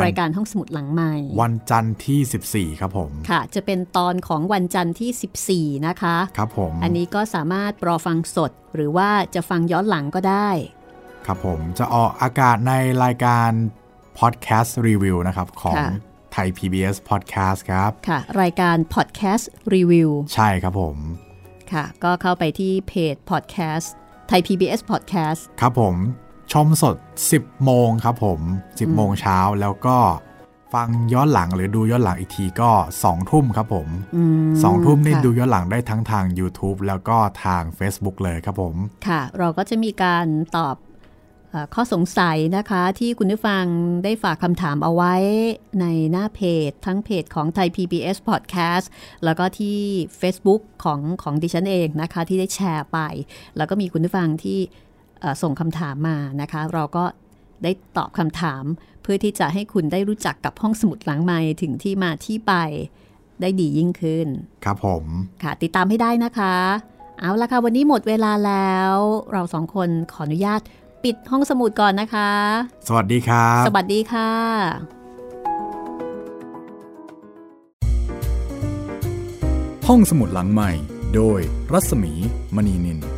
รายการห้องสมุดหลังใหม่ วันจันทร์ที่ 14 ครับผม ค่ะ จะเป็นตอนของวันจันทร์ที่ 14 นะคะ ครับผม อันนี้ก็สามารถรอฟังสด หรือว่าจะฟังย้อนหลังก็ได้ ครับผมจะออกอากาศในรายการ Podcast Review นะครับของค่ะไทย PBS Podcast ครับ ค่ะ รายการ Podcast Review ใช่ครับผม ค่ะ ก็เข้าไปที่เพจ Podcast ไทย PBS Podcast ครับผม ชมสด 10 โมงครับผม 10 โมงเช้าแล้วก็ฟังย้อนหลังหรือดูย้อนหลังอีกทีก็2ทุ่มครับผมอืม2ทุ่มนี่ค่ะดูย้อนหลังได้ทั้งทาง YouTube แล้วก็ทาง Facebook เลยครับผม ค่ะ เราก็จะมีการตอบเออข้อสงสัยนะคะที่คุณผู้ฟังได้ฝากคำถามเอาไว้ในหน้าเพจ ทั้งเพจของไทย PBS Podcast แล้วก็ที่ Facebook ของของดิฉันเองนะคะ ที่ได้แชร์ไป แล้วก็มีคุณผู้ฟังที่เอ่อ ส่งคำถามมานะคะ เราก็ได้ตอบคำถาม เพื่อที่จะให้คุณได้รู้จักกับห้องสมุดหลังไม้ถึงที่มาที่ไปได้ดียิ่งขึ้น ครับผม ค่ะ ติดตามให้ได้นะคะ เอาละค่ะ วันนี้หมดเวลาแล้ว เราสองคนขออนุญาตปิดห้องสมุดก่อนนะคะ สวัสดีครับ สวัสดีค่ะ ห้องสมุดหลังใหม่ โดยรัศมีมณีนิน